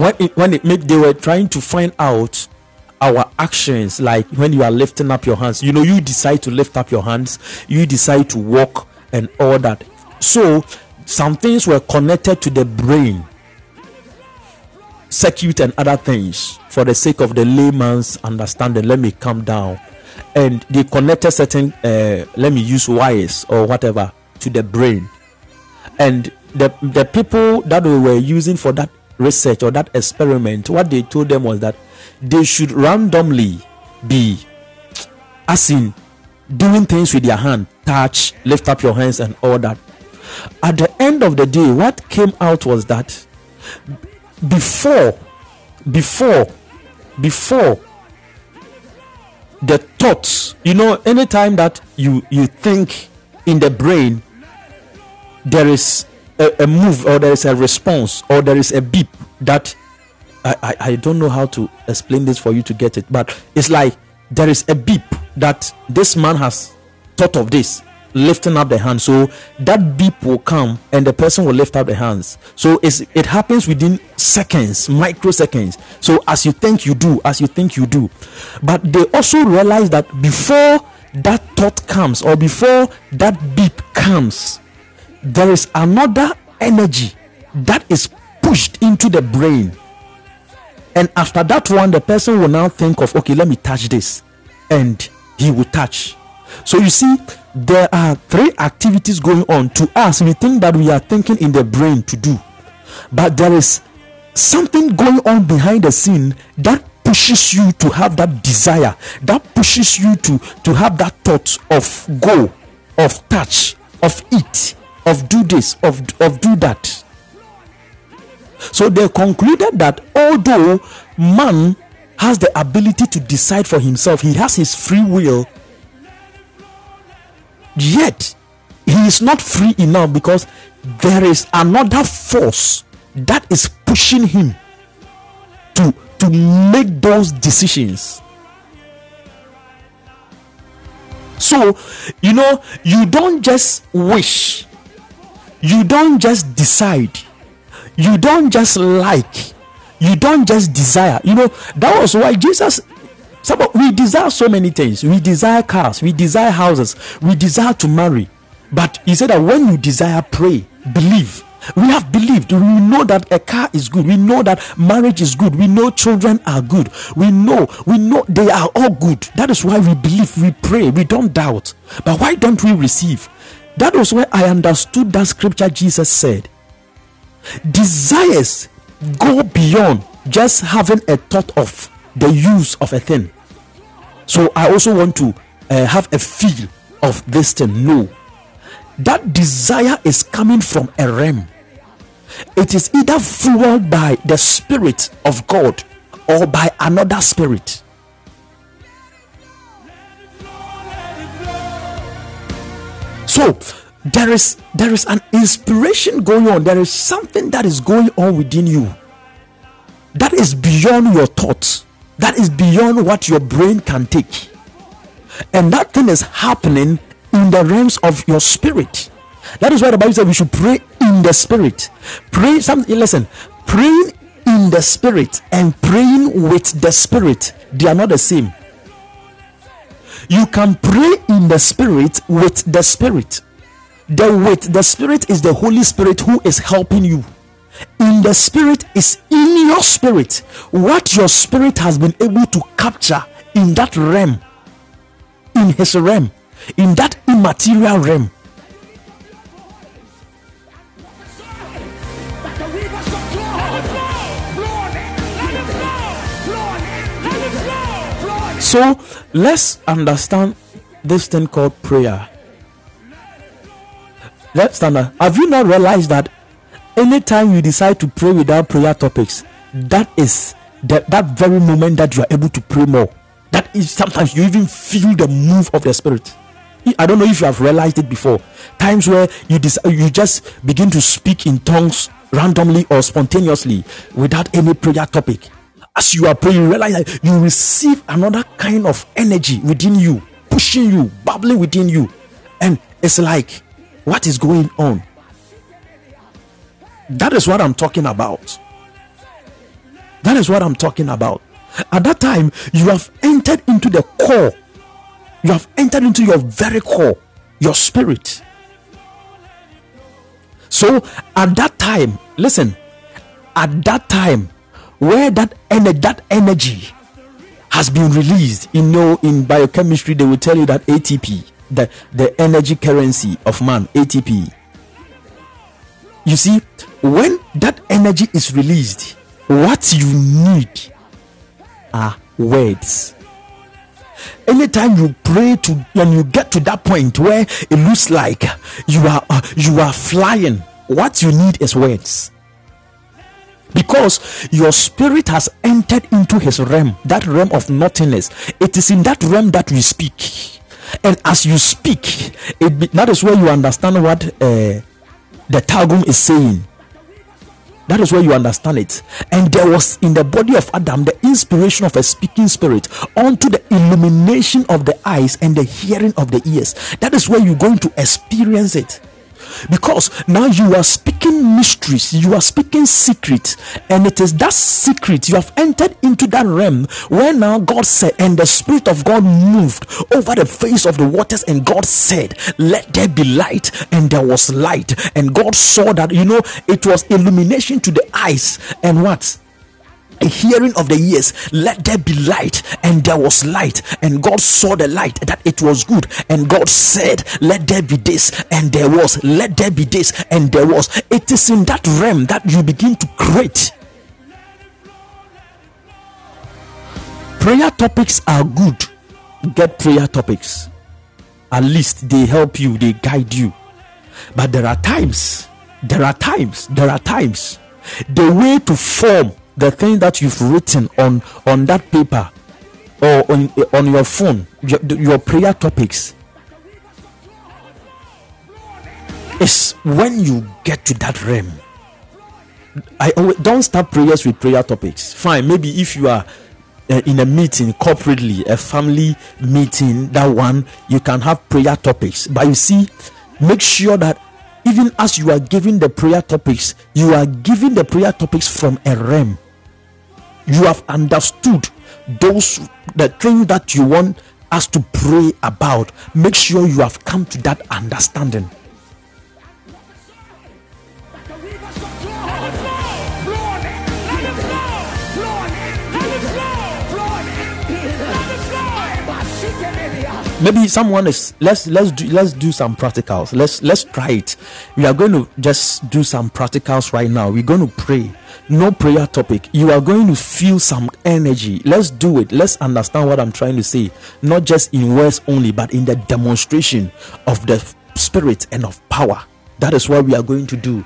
when it, when it they were trying to find out our actions like when you are lifting up your hands you know you decide to lift up your hands you decide to walk and all that. So some things were connected to the brain, circuit and other things for the sake of the layman's understanding. Let me calm down. And they connected certain, uh, let me use wires or whatever to the brain. And the, the people that we were using for that research or that experiment, what they told them was that they should randomly be, as in doing things with their hand, touch, lift up your hands, and all that. At the end of the day, what came out was that before, before, before the thoughts, you know, anytime that you you think in the brain, there is a, a move or there is a response or there is a beep that I, I, I don't know how to explain this for you to get it, but it's like there is a beep that this man has thought of this lifting up the hand. So that beep will come and the person will lift up the hands. So it's, it happens within seconds microseconds. So as you think you do as you think you do. But they also realize that before that thought comes or before that beep comes there is another energy that is pushed into the brain and after that one the person will now think of okay let me touch this and he will touch. So you see, there are three activities going on. To us, we think that we are thinking in the brain to do, but there is something going on behind the scene that pushes you to have that desire, that pushes you to to have that thought of go, of touch, of eat, of do this, of of do that. So they concluded that although man has the ability to decide for himself, he has his free will. Yet, he is not free enough because there is another force that is pushing him to, to make those decisions. So, you know, you don't just wish, you don't just decide, you don't just like, you don't just desire. You know, that was why Jesus some we desire so many things. We desire cars, we desire houses, we desire to marry. But he said that when you desire, pray, believe. We have believed. We know that a car is good. We know that marriage is good. We know children are good. We know, we know they are all good. That is why we believe, we pray, we don't doubt. But why don't we receive? That was where I understood that scripture Jesus said. Desires go beyond just having a thought of the use of a thing. So I also want to uh, have a feel of this thing. No, that desire is coming from a realm. It is either fueled by the Spirit of God or by another spirit. So there is there is an inspiration going on there is something that is going on within you that is beyond your thoughts that is beyond what your brain can take and that thing is happening in the realms of your spirit That is why the Bible says we should pray in the spirit. Pray something. Listen, praying in the spirit and praying with the spirit, they are not the same. You can pray in the spirit with the spirit. The with the spirit is the Holy Spirit who is helping you. In the spirit is in your spirit. What your spirit has been able to capture in that realm, in his realm, in that immaterial realm So let's understand this thing called prayer. Let's stand. Have you not realized that anytime you decide to pray without prayer topics, that is the, that very moment that you are able to pray more. That is sometimes you even feel the move of the spirit. I don't know if you have realized it before. Times where you you just begin to speak in tongues randomly or spontaneously without any prayer topic as you are praying, you realize that you receive another kind of energy within you, pushing you, bubbling within you. And it's like, what is going on? That is what I'm talking about. That is what I'm talking about. At that time, you have entered into the core. You have entered into your very core, your spirit. So at that time, listen, at that time, where that energy, that energy has been released. You know, in biochemistry, they will tell you that ATP, the, the energy currency of man, ATP. You see, when that energy is released, what you need are words. Anytime you pray to when you get to that point where it looks like you are uh, you are flying, what you need is words because your spirit has entered into his realm that realm of nothingness. It is in that realm that we speak. And as you speak it be, that is where you understand what uh, the targum is saying. That is where you understand it. And there was in the body of adam the inspiration of a speaking spirit unto the illumination of the eyes and the hearing of the ears. That is where you're going to experience it because now you are speaking mysteries, you are speaking secrets, and it is that secret you have entered into that realm where now God said, and the Spirit of God moved over the face of the waters, and God said, Let there be light, and there was light, and God saw that you know it was illumination to the eyes, and what a hearing of the ears let there be light and there was light and god saw the light that it was good and god said let there be this and there was let there be this and there was. It is in that realm that you begin to create. Prayer topics are good. Get prayer topics. At least they help you they guide you. But there are times there are times there are times the way to form the thing that you've written on on that paper or on on your phone your, your prayer topics is when you get to that realm. I don't start prayers with prayer topics. Fine maybe if you are uh, in a meeting corporately a family meeting that one you can have prayer topics. But you see make sure that even as you are giving the prayer topics you are giving the prayer topics from a realm you have understood those the thing that you want us to pray about. Make sure you have come to that understanding maybe someone is let's let's do let's do some practicals. Let's let's try it. We are going to just do some practicals right now. We're going to pray. No prayer topic. You are going to feel some energy. Let's do it. Let's understand what i'm trying to say. Not just in words only but in the demonstration of the spirit and of power. That is what we are going to do.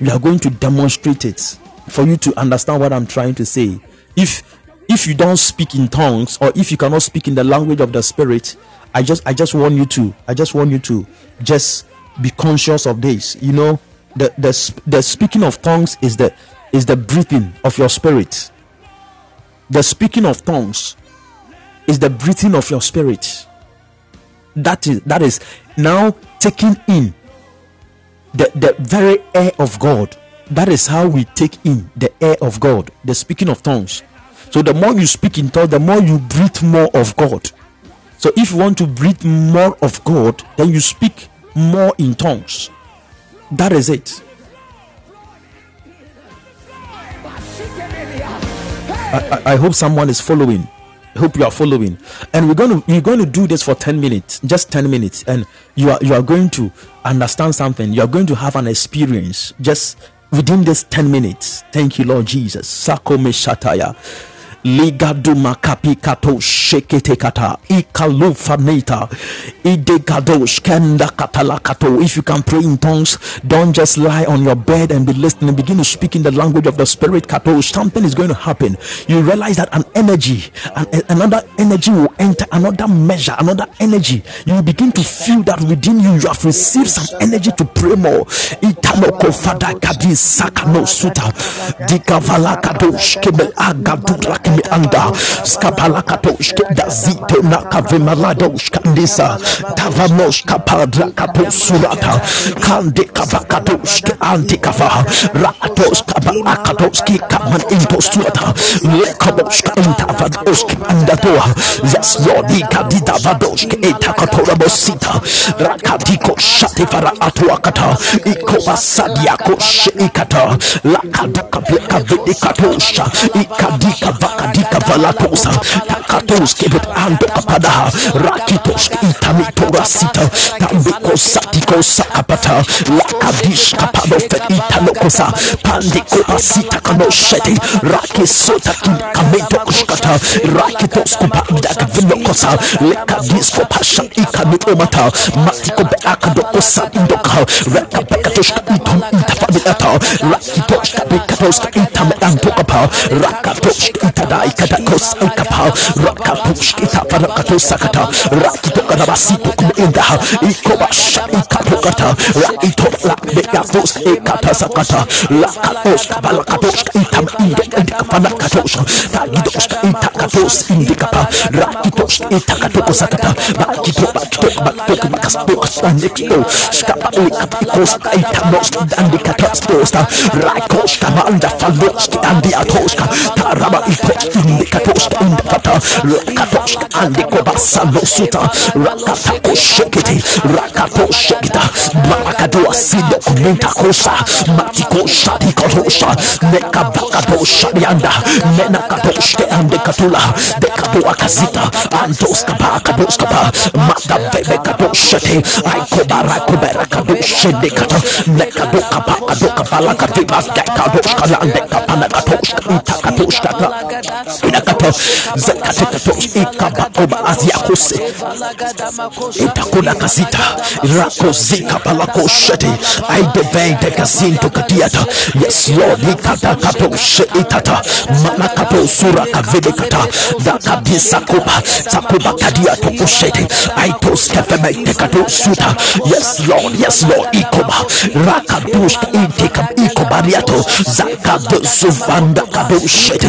We are going to demonstrate it. For you to understand what i'm trying to say. If if you don't speak in tongues or if you cannot speak in the language of the spirit I just I just want you to I just want you to just be conscious of this. You know, the the the speaking of tongues is the is the breathing of your spirit. The speaking of tongues is the breathing of your spirit. That is that is now taking in the, the very air of God. That is how we take in the air of God, the speaking of tongues. So the more you speak in tongues, the more you breathe more of God. So if you want to breathe more of God, then you speak more in tongues. That is it. I, I, I hope someone is following. I hope you are following. And we're going to we're going to do this for 10 minutes, just 10 minutes, and you are you are going to understand something. You are going to have an experience just within this 10 minutes. Thank you, Lord Jesus. Sako Shataya ligadu makapi kato shekete kata ikalu fanita idegadosh kenda katala kato if you can pray in tongues don't just lie on your bed and be listening. Begin to speak in the language of the spirit. Kato something is going to happen. You realize that an energy and another energy will enter another measure another energy. You begin to feel that within you you have received some energy to pray more. Itanoko fada kadi sakano suta dikavala kadosh kebel agadura me anda skapala katoshke dazito na kavemaladosh kandisa tavamos kapadra kapo surata kande kabakatoshke antikava ratos kabakatoski kaman impostuata lekaboshka intavadoshke andatoa yes lord ikadita vadoshke etakatora bosita. Rakatiko shate fara atuakata ikobasadiako sheikata lakadaka bleka vedikatosha ikadika vaka kadika valatosa takatos kebet ando kapada rakitos itamito rasita tambiko satiko sakapata lakadish kapado fet itanokosa pandiko pasita kanoshete rakisota kamento kushkata rakitos kupada kavinokosa lekadisko pasha ikamitomata matiko be akadokosa indoka rakapekatoshka itom itafadilata rakitoshka bekatoska itame antokapa rakatoshka itame kadai kadakos ikapa rakapush kita parakato sakata. Rakito kadabasito kumenda ikobasha ikapokata raito la begatos ikata sakata. Lakatos kabalakatos itam inde indikapana katos. Tagidos itakatos indikapa rakitos itakatoko sakata. Bakito bakito bakito bakastos andikito skapa ikapikos itamos andikatos tosta rakos kamanda falos andiatoska taraba ito indikatoska indikata rakatoska andikobasa losuta rakatako shekete rakato shekita barakadoa sidokumenta kosa matiko shadikotosha nekabakato shadianda menakatoshke andikatula dekadoa kazita antoska bakadoska ba madavebekatoshete aikobarakoberakadoshedekata nekadoka bakadoka balakavibas dekadoshka landekapanakatoshka itakatoshka inakato yes lord ikata kato sheitata manakato sura kavede kata dakabisa kuba sakuba kadia toko shete aitos kefemete kato suta yes lord yes lord ikoba rakadushka intika ikobariato zakado suvanda kado shete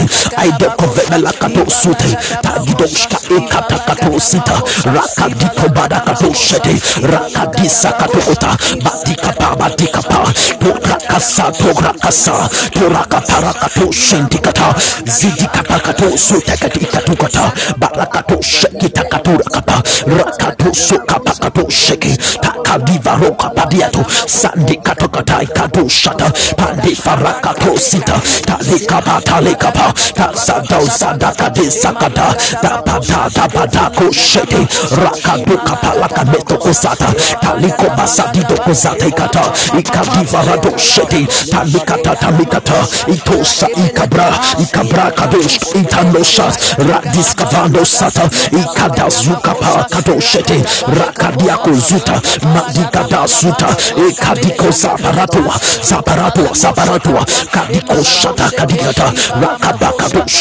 aidoko vemela kato sute tagidoshka ekata kato sita rakadiko bada kato shete rakadisa kato ota batika pa batika pa torakasa torakasa torakapara kato shentikata zidikapa kato sute katika tukata barakato shekita kato rakapa rakato sukapa kato sheki takadiva roka padiato sandi kato katai kato shata pandi farakato sita talikapa talikapa tazado sadaka de sakata tapata tapata koshete rakaduka palaka meto kosata taliko basadido kozata ikata ikadiva rado shete talikata talikata itosa ikabra ikabra kadosh itanosha radis kavando sata ikadazuka pa kadoshete rakadiako zuta madikada suta ikadiko zaparatua zaparatua zaparatua kadiko shata kadikata rakabakadosh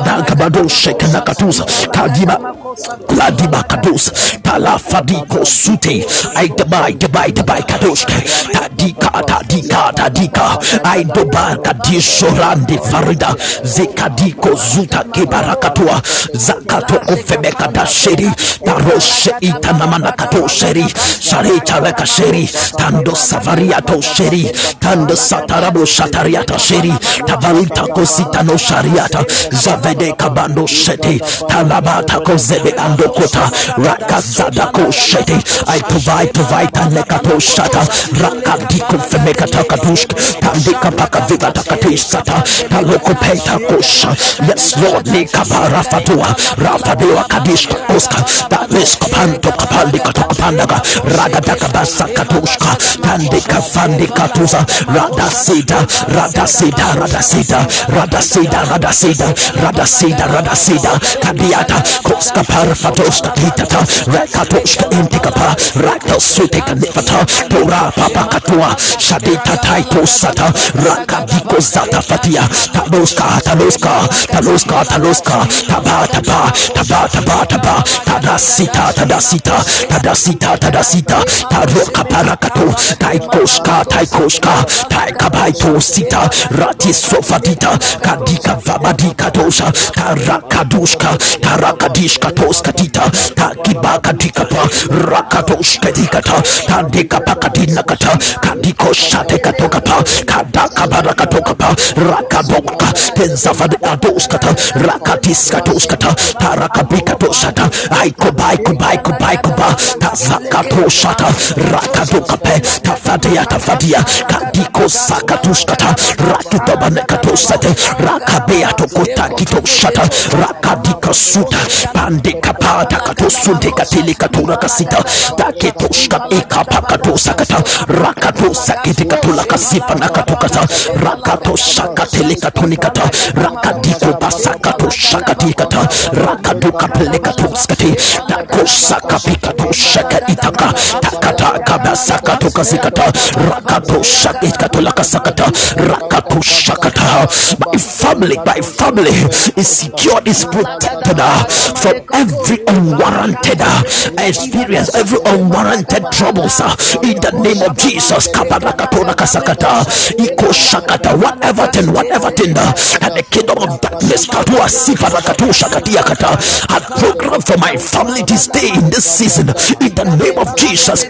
dagabadoshe kanakatuza kadiba ladiba kados talafadiko sute. Aidabai dabai dabai kadoshke tadika tadika tadika. Aidoba kadishorande farida zekadiko zuta kebarakatua zakatoko febeka dasheri taroshe itanamana katosheri. Shareta lekasheri tando savariato sheri tando satarabo shatariata sheri. Tavalita kositano shariata zavede kabando shete. Talabata kozebe andokota rakazadako shete. I provide provide tanekato shata. Rakadiko femekata kadushk. Tandika paka viga takatishata taloko peta kosha yes lord nikaba rafatua rafadua kadishka oska talisko panto kapandi katokapandaga ragadaka basa katushka tandika radasida radasida radasida radasida kadiata koska parfatoska titata rekatoshka intikapa raktosutika nifata tora papa katua shadita taito sata rakadiko zata fatia taloska taloska taloska taloska taba taba taba taba taba tadasita tadasita tadasita tadasita taroka parakato taikoshka taikoshka taikabaito sita rati sofadita kadika vabadika tosha dika karakadushka karakadishka toskatita takibakadikapa rakadoshkadikata kandikapakadinakata kadikoshadekatokapa kadakabarakatokapa rakadoka tenzavadikadoskata rakadiskatoskata tarakabikatoshata aikobaikobaikobaikoba tazakatoshata rakadokape tafadia tafadia kadikosakatushkata rakitobanekatosate rakabeatokota kito kadiko sakatuskata rakitobanekatosate rakabeatokotakitoshata rakadikasuta pandikapatakatusundekatilikaturakasita taketoshka ikapakatosakata rakatosakitikatulakasifanakatukata rakatoshakatelikatunikata rakadikobasakatoshakatikata rakadukapelekatoskati takosakapikatoshaka itaka takatakabasakatokazikata rakatoshakikatolakasakata rakatoshakata my family my family is secured is protected uh, from every unwarranted uh, experience every unwarranted troubles uh, in the name of jesus. Whatever thing whatever thing and the kingdom of darkness had programmed for my family this day in this season in the name of jesus.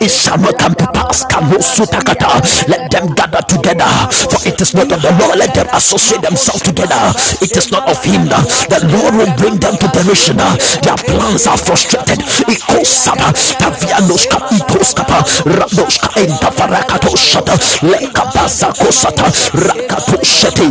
It shall not come to pass let them gather together for it is not of the lord. Let them associate themselves together. It is not of him. The lord will bring them to derision their plans are frustrated. Lekabazakosata rakatoshete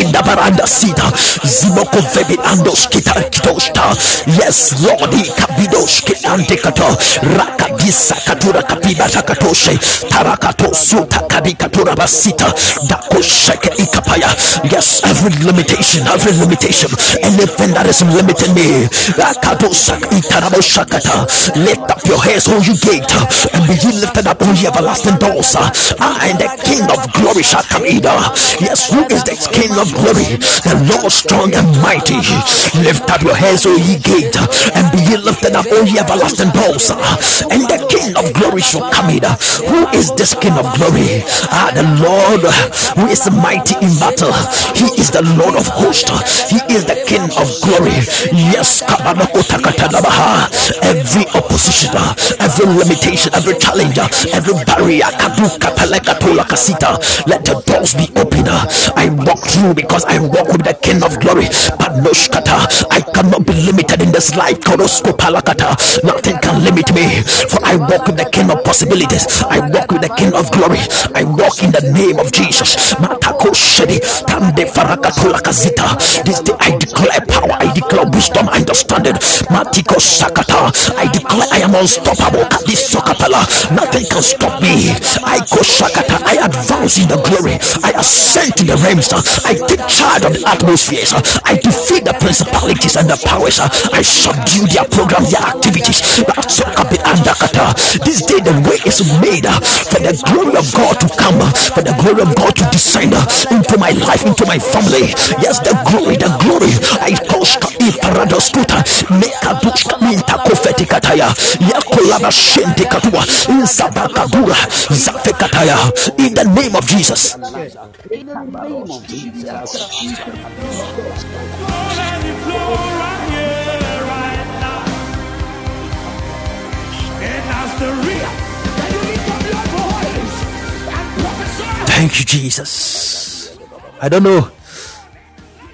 indabaranda sita zimoko vebi andoskita kitoshta. Yes lord ikabidoshki antikato rakadisa katura kapibata katoshe tarakato suta kadikatura basita dakosheke ikapaya. Yes every limitation every limitation. Anything that is limiting me. Rakatosak itaraboshakata lift up your heads all you gate and be ye lifted up all ye everlasting doors. Ah and the king of glory shall come in yes who is the king of glory? The lord strong and mighty. Lift up your heads all ye gate and be ye lifted up all ye everlasting doors. And the king of glory shall come in who is this king of glory. Ah the lord who is mighty in battle. He is the lord of hosts. He is the king of glory. Yes every opposition every limitation every challenge every barrier let the doors be open i walk through because i walk with the king of glory. I cannot be limited in this life. Nothing can limit me for i walk with the king of possibilities. I walk with the king of glory i walk in the name of jesus this day i declare power i declare wisdom i understanding. Matiko Sakata. I declare I am unstoppable. This Sokapala. Nothing can stop me. I go Sakata. I advance in the glory. I ascend to the realms. I take charge of the atmospheres. I defeat the principalities and the powers. I subdue their programs, their activities. This day the way is made for the glory of God to come, for the glory of God to descend into my life, into my family. Yes, the glory, the glory. I koshka ifaradoskuta mekadushka minta kofetikataya yakolaba shente katua insabakadura zafekataya in the name of Jesus. In the name of Jesus. Thank you, Jesus. I don't know.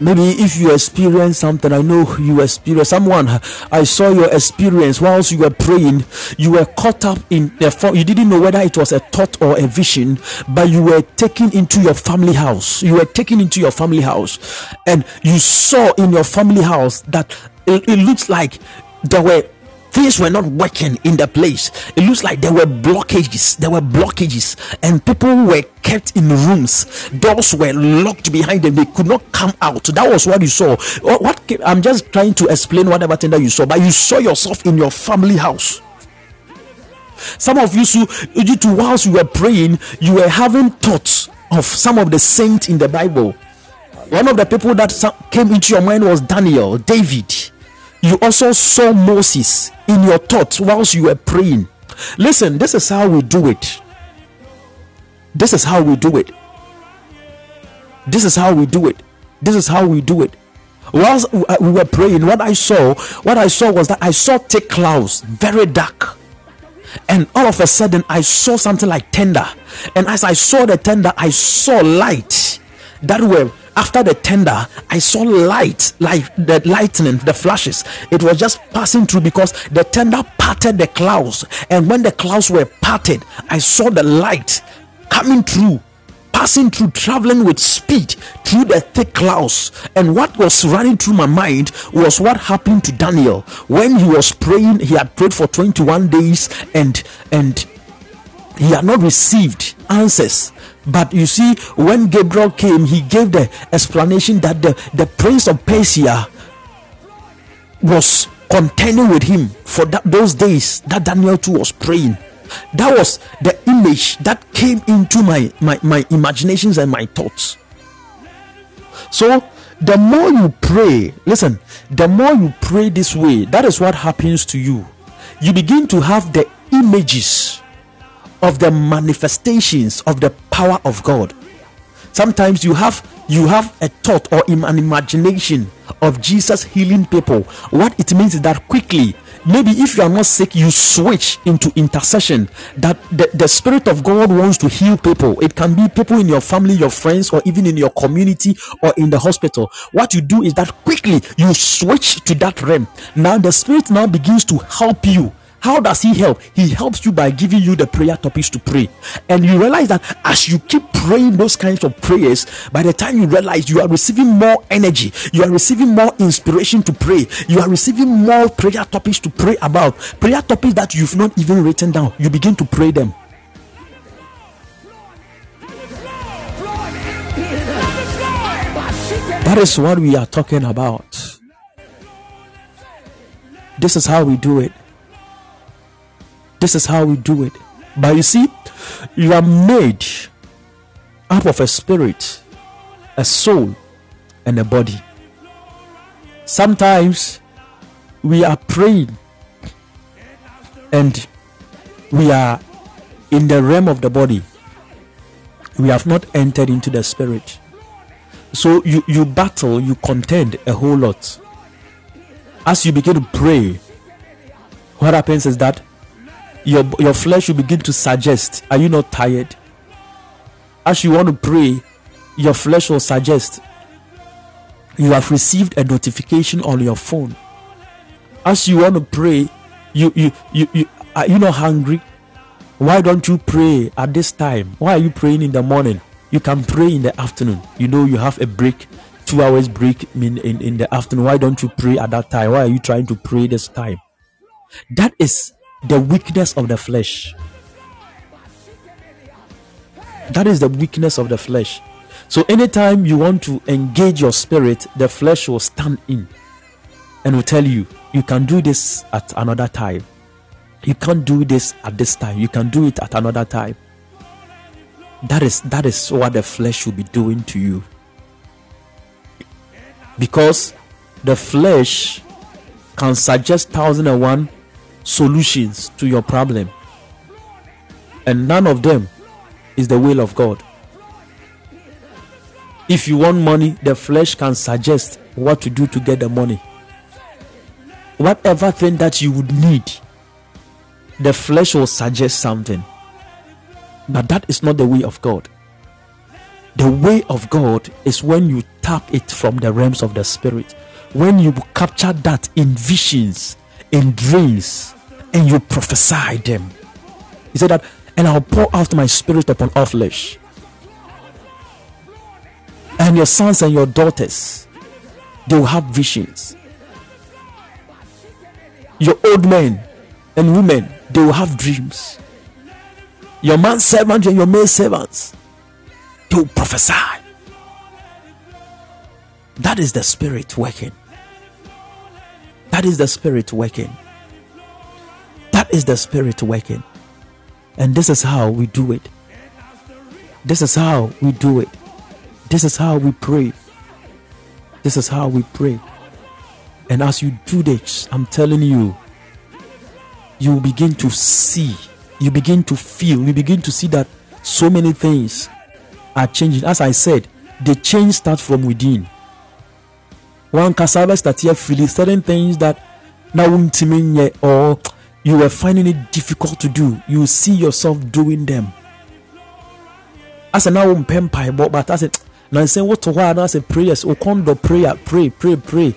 Maybe if you experience something i know you experience someone. I saw your experience whilst you were praying. You were caught up in the you didn't know whether it was a thought or a vision but you were taken into your family house. You were taken into your family house. And you saw in your family house that it, it looks like there were things were not working in the place. It looks like there were blockages there were blockages and people were kept in rooms. Doors were locked behind them. They could not come out. That was what you saw. What i'm just trying to explain whatever thing that you saw but you saw yourself in your family house. Some of you so due to whilst you were praying you were having thoughts of some of the saints in the bible. One of the people that came into your mind was daniel david you also saw Moses in your thoughts whilst you were praying. Listen, this is how we do it. This is how we do it. This is how we do it. This is how we do it. Whilst we uh, were praying, what I saw, what I saw was that I saw thick clouds, very dark. And all of a sudden, I saw something like tender. And as I saw the tender, I saw light that were after the tender i saw light like the lightning the flashes. It was just passing through because the tender parted the clouds. And when the clouds were parted i saw the light coming through passing through traveling with speed through the thick clouds. And what was running through my mind was what happened to daniel when he was praying. He had prayed for 21 days and and he had not received answers but you see, when Gabriel came, he gave the explanation that the, the prince of Persia was contending with him for that, those days that Daniel too was praying. That was the image that came into my, my, my imaginations and my thoughts. So, the more you pray, listen, the more you pray this way, that is what happens to you. You begin to have the images of the manifestations of the power of God. Sometimes you have you have a thought or an imagination of Jesus healing people. What it means is that quickly, maybe if you are not sick, you switch into intercession. That the, the Spirit of God wants to heal people. It can be people in your family, your friends, or even in your community or in the hospital. What you do is that quickly you switch to that realm. Now the Spirit now begins to help you how does he help? He helps you by giving you the prayer topics to pray. And you realize that as you keep praying those kinds of prayers, by the time you realize you are receiving more energy, you are receiving more inspiration to pray, you are receiving more prayer topics to pray about, prayer topics that you've not even written down, you begin to pray them. That is what we are talking about. This is how we do it. This is how we do it. But you see, you are made up of a spirit, a soul, and a body. Sometimes we are praying and we are in the realm of the body. We have not entered into the spirit. So you, you battle, you contend a whole lot. As you begin to pray, what happens is that your your flesh will begin to suggest are you not tired as you want to pray your flesh will suggest you have received a notification on your phone as you want to pray you you you, you are you not hungry why don't you pray at this time why are you praying in the morning you can pray in the afternoon you know you have a break two hours break in, in, in the afternoon. Why don't you pray at that time? Why are you trying to pray this time? That is the weakness of the flesh. That is the weakness of the flesh. So anytime you want to engage your spirit, the flesh will stand in and will tell you, you can do this at another time. You can't do this at this time. You can do it at another time. That is that is what the flesh will be doing to you. Because the flesh can suggest thousand and one solutions to your problem. And none of them is the will of God. If you want money, the flesh can suggest what to do to get the money. Whatever thing that you would need, the flesh will suggest something. But that is not the way of God. The way of God is when you tap it from the realms of the spirit, when you capture that in visions, in dreams, and you prophesy them. He said that, and I'll pour out my spirit upon all flesh. And your sons and your daughters, they will have visions. Your old men and women, they will have dreams. Your man servants and your maid servants, they will prophesy. That is the spirit working. That is the spirit working. That is the spirit working. And this is how we do it. This is how we do it. This is how we pray. This is how we pray. And as you do this, I'm telling you, you begin to see, you begin to feel, you begin to see that so many things are changing. As I said, the change starts from within. One cassava start feeling certain things that now or you were finding it difficult to do. You see yourself doing them. As a now mpempa but as a now saying what to what as a prayers okondo prayer pray pray pray.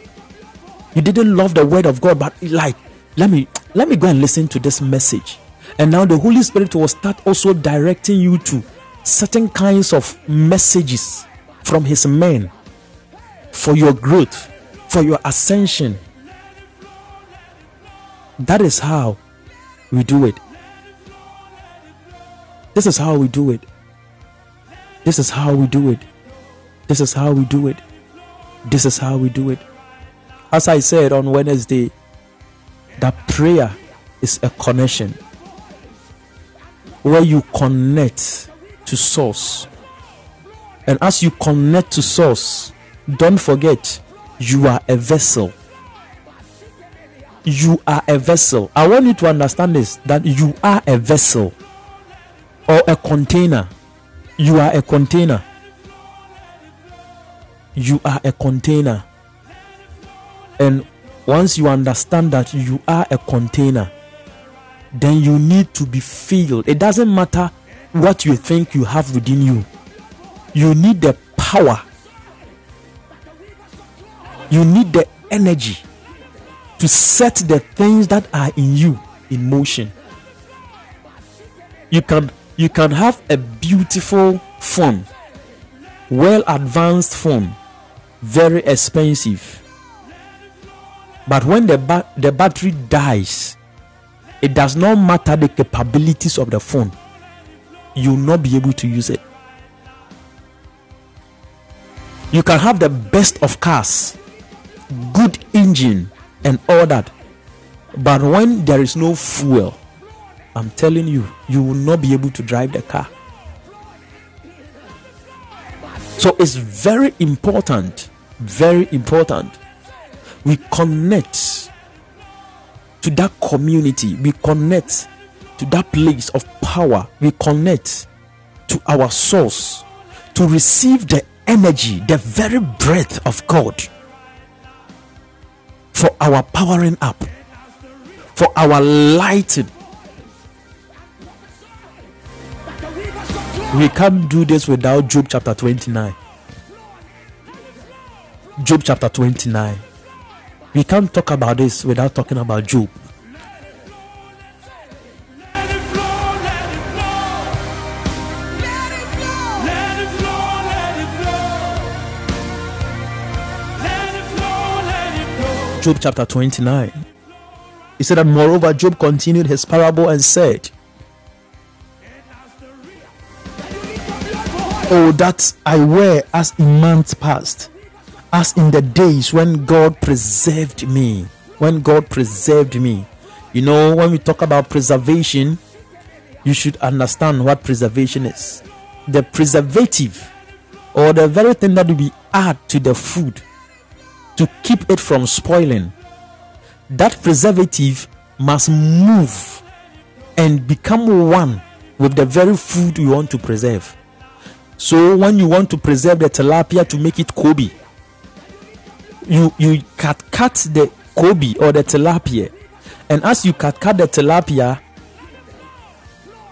You didn't love the word of God, but like let me let me go and listen to this message. And now the Holy Spirit will start also directing you to certain kinds of messages from His men for your growth, for your ascension. That is how we do it. This is how we do it. This is how we do it. This is how we do it. This is how we do it. As I said on Wednesday, that prayer is a connection where you connect to source. And as you connect to source, don't forget you are a vessel. You are a vessel. I want you to understand this that you are a vessel or a container. You are a container. You are a container. And once you understand that you are a container, then you need to be filled. It doesn't matter what you think you have within you, you need the power, you need the energy to set the things that are in you in motion. You can you can have a beautiful phone, well advanced phone, very expensive. But when the ba- the battery dies, it does not matter the capabilities of the phone. You will not be able to use it. You can have the best of cars, good engine, and all that. But when there is no fuel, I'm telling you, you will not be able to drive the car. So it's very important, very important. We connect to that community, we connect to that place of power, we connect to our source to receive the energy, the very breath of God for our powering up, for our lighting. We can't do this without Job chapter 29. Job chapter 29. We can't talk about this without talking about Job. Job chapter 29. He said that moreover, Job continued his parable and said, Oh, that I were as in months past, as in the days when God preserved me. When God preserved me. You know, when we talk about preservation, you should understand what preservation is. The preservative, or the very thing that we add to the food to keep it from spoiling, that preservative must move and become one with the very food you want to preserve. So when you want to preserve the tilapia to make it koobi, you you cut cut the koobi or the tilapia, and as you cut cut the tilapia,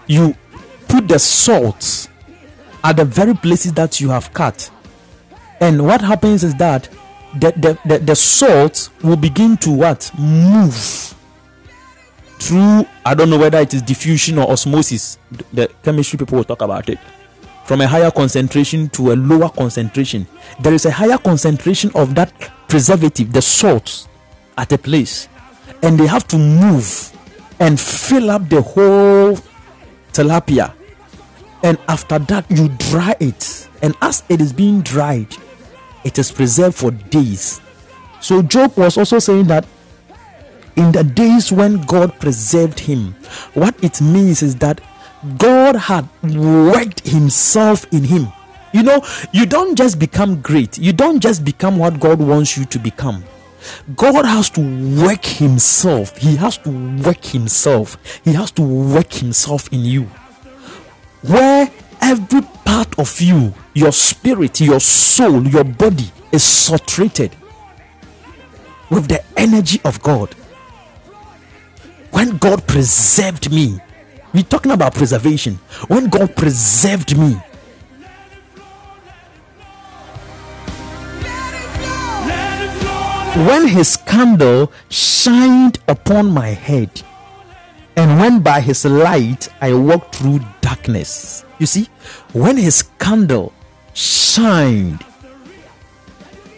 you put the salt at the very places that you have cut. And what happens is that the, the, the, the salt will begin to what? Move through, I don't know whether it is diffusion or osmosis. The chemistry people will talk about it. From a higher concentration to a lower concentration. There is a higher concentration of that preservative, the salt, at a place. And they have to move and fill up the whole tilapia and after that you dry it and as it is being dried it is preserved for days so job was also saying that in the days when god preserved him what it means is that god had worked himself in him you know you don't just become great you don't just become what god wants you to become God has to work Himself. He has to work Himself. He has to work Himself in you. Where every part of you, your spirit, your soul, your body is saturated with the energy of God. When God preserved me, we're talking about preservation. When God preserved me, when his candle shined upon my head, and when by his light I walked through darkness. You see, when his candle shined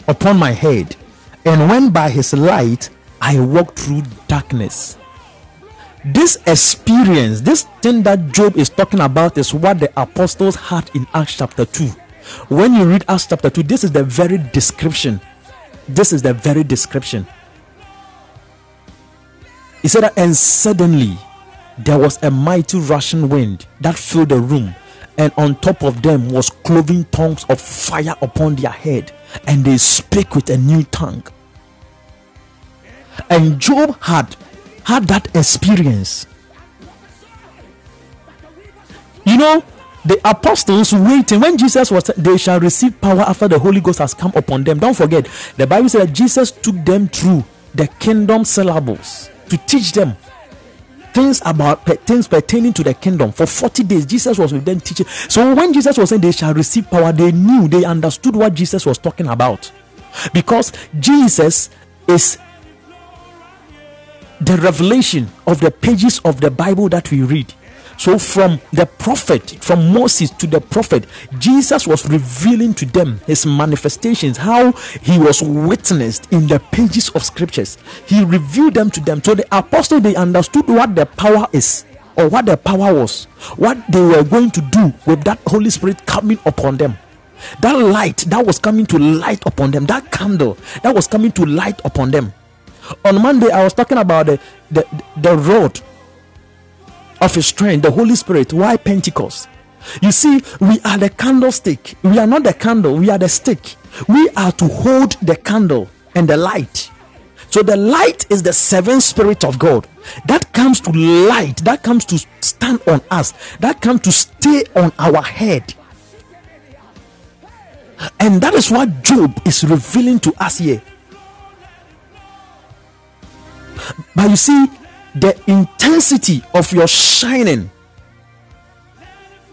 upon my head, and when by his light I walked through darkness. This experience, this thing that Job is talking about, is what the apostles had in Acts chapter 2. When you read Acts chapter 2, this is the very description this is the very description. He said that, and suddenly there was a mighty rushing wind that filled the room, and on top of them was cloven tongues of fire upon their head, and they spake with a new tongue. And Job had had that experience. You know, the apostles waiting when Jesus was they shall receive power after the Holy Ghost has come upon them. Don't forget, the Bible said that Jesus took them through the kingdom syllables to teach them things about things pertaining to the kingdom for 40 days jesus was with them teaching. So when jesus was saying they shall receive power they knew they understood what jesus was talking about. Because jesus is the revelation of the pages of the bible that we read so, from the prophet, from Moses to the prophet, Jesus was revealing to them his manifestations, how he was witnessed in the pages of scriptures. He revealed them to them. So, the apostle they understood what the power is or what the power was, what they were going to do with that Holy Spirit coming upon them. That light that was coming to light upon them, that candle that was coming to light upon them. On Monday, I was talking about the, the, the road of his strength, the Holy Spirit. Why Pentecost? You see, we are the candlestick. We are not the candle, we are the stick. We are to hold the candle and the light. So the light is the seven spirit of God that comes to light, that comes to stand on us, that comes to stay on our head. And that is what Job is revealing to us here. But you see, the intensity of your shining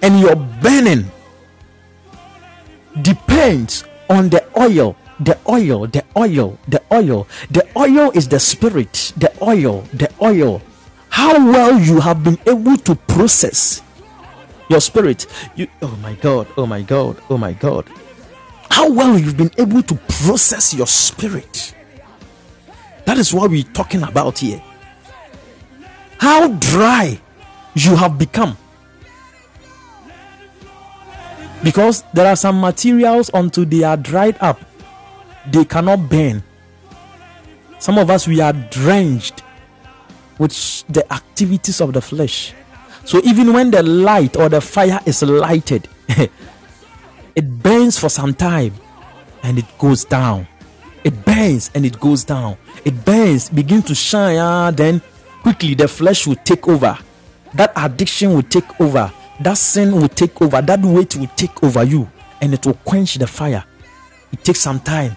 and your burning depends on the oil the oil the oil the oil. The oil is the spirit the oil the oil. How well you have been able to process your spirit. You oh my god oh my god oh my god. How well you've been able to process your spirit. That is what we're talking about here. How dry you have become. Because there are some materials until they are dried up, they cannot burn. Some of us we are drenched with the activities of the flesh. So even when the light or the fire is lighted, it burns for some time and it goes down. It burns and it goes down. It burns, begin to shine, ah, then quickly the flesh will take over. That addiction will take over. That sin will take over. That weight will take over you and it will quench the fire. It takes some time.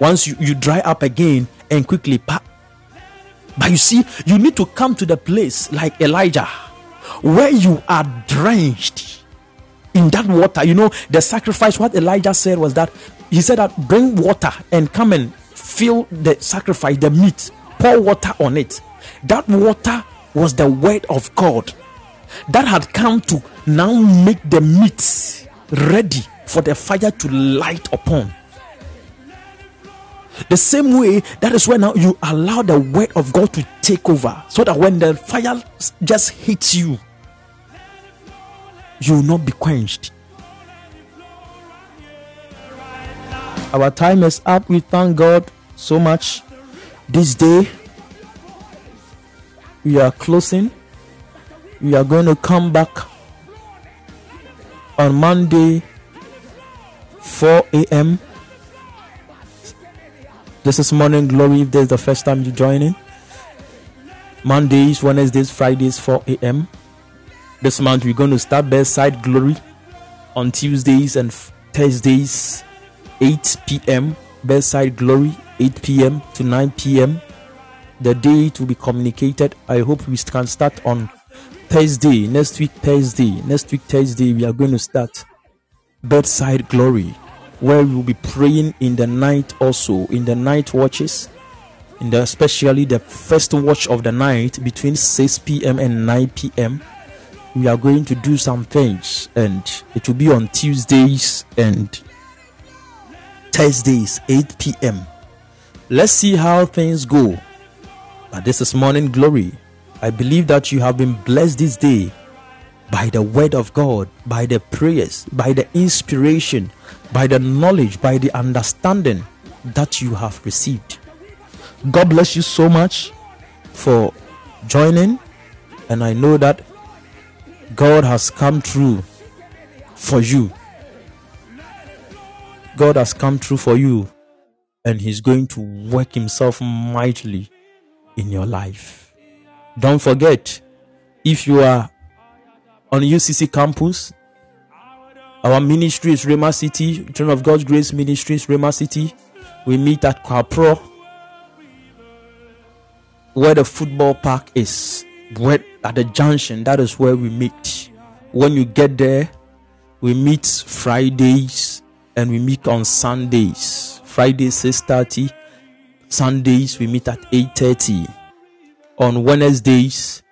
Once you, you dry up again and quickly, pa- but you see, you need to come to the place like Elijah where you are drenched in that water. You know, the sacrifice, what Elijah said was that he said that bring water and come and fill the sacrifice, the meat, pour water on it. That water was the word of God that had come to now make the meat ready for the fire to light upon. The same way, that is when now you allow the word of God to take over, so that when the fire just hits you, you will not be quenched. Our time is up. We thank God so much this day. We are closing. We are going to come back on Monday, 4 a.m. This is Morning Glory if this is the first time you're joining. Mondays, Wednesdays, Fridays, 4 a.m. This month we're going to start Bedside Glory on Tuesdays and Thursdays, 8 p.m. Bedside Glory, 8 p.m. to 9 p.m. The date will be communicated. I hope we can start on Thursday, next week, Thursday. Next week, Thursday, we are going to start Bedside Glory where we will be praying in the night also in the night watches in the especially the first watch of the night between 6 p.m and 9 p.m we are going to do some things and it will be on tuesdays and thursdays 8 p.m let's see how things go this is morning glory i believe that you have been blessed this day by the word of god by the prayers by the inspiration by the knowledge, by the understanding that you have received. God bless you so much for joining, and I know that God has come through for you. God has come through for you, and He's going to work Himself mightily in your life. Don't forget, if you are on UCC campus, our ministry is Rhema City, Children of God's Grace Ministries, Rhema City. We meet at Kwapro, where the football park is. Where at the junction, that is where we meet. When you get there, we meet Fridays and we meet on Sundays. Fridays 6:30, Sundays we meet at 8:30. On Wednesdays,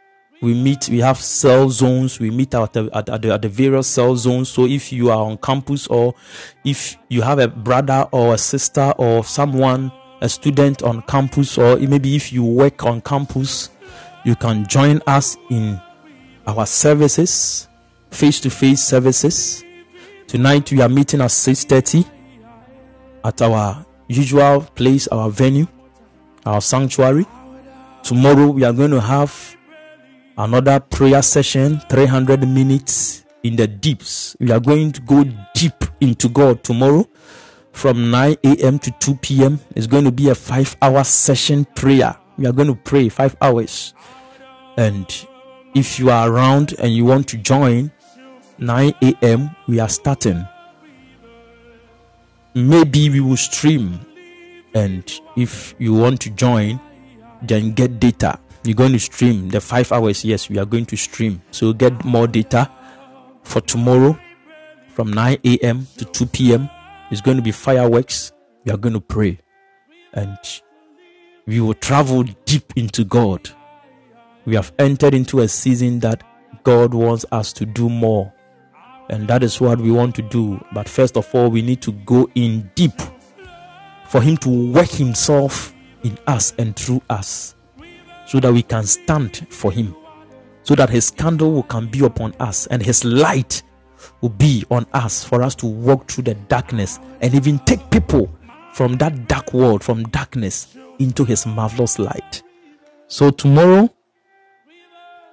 we meet we have cell zones we meet at the, at, at, the, at the various cell zones so if you are on campus or if you have a brother or a sister or someone a student on campus or maybe if you work on campus you can join us in our services face-to-face services tonight we are meeting at 6.30 at our usual place our venue our sanctuary. Tomorrow we are going to have another prayer session 300 minutes in the deeps. We are going to go deep into god tomorrow from 9 a.m to 2 p.m it's going to be a five hour session prayer. We are going to pray five hours. And if you are around and you want to join 9 a.m we are starting maybe we will stream and if you want to join then get data. You're going to stream. The five hours yes we are going to stream. So get more data for tomorrow from 9 a.m to 2 p.m it's going to be fireworks. We are going to pray. And we will travel deep into god. We have entered into a season that god wants us to do more and that is what we want to do. But first of all we need to go in deep for him to work himself in us and through us so that we can stand for him so that his candle will can be upon us and his light will be on us for us to walk through the darkness and even take people from that dark world from darkness into his marvelous light. So tomorrow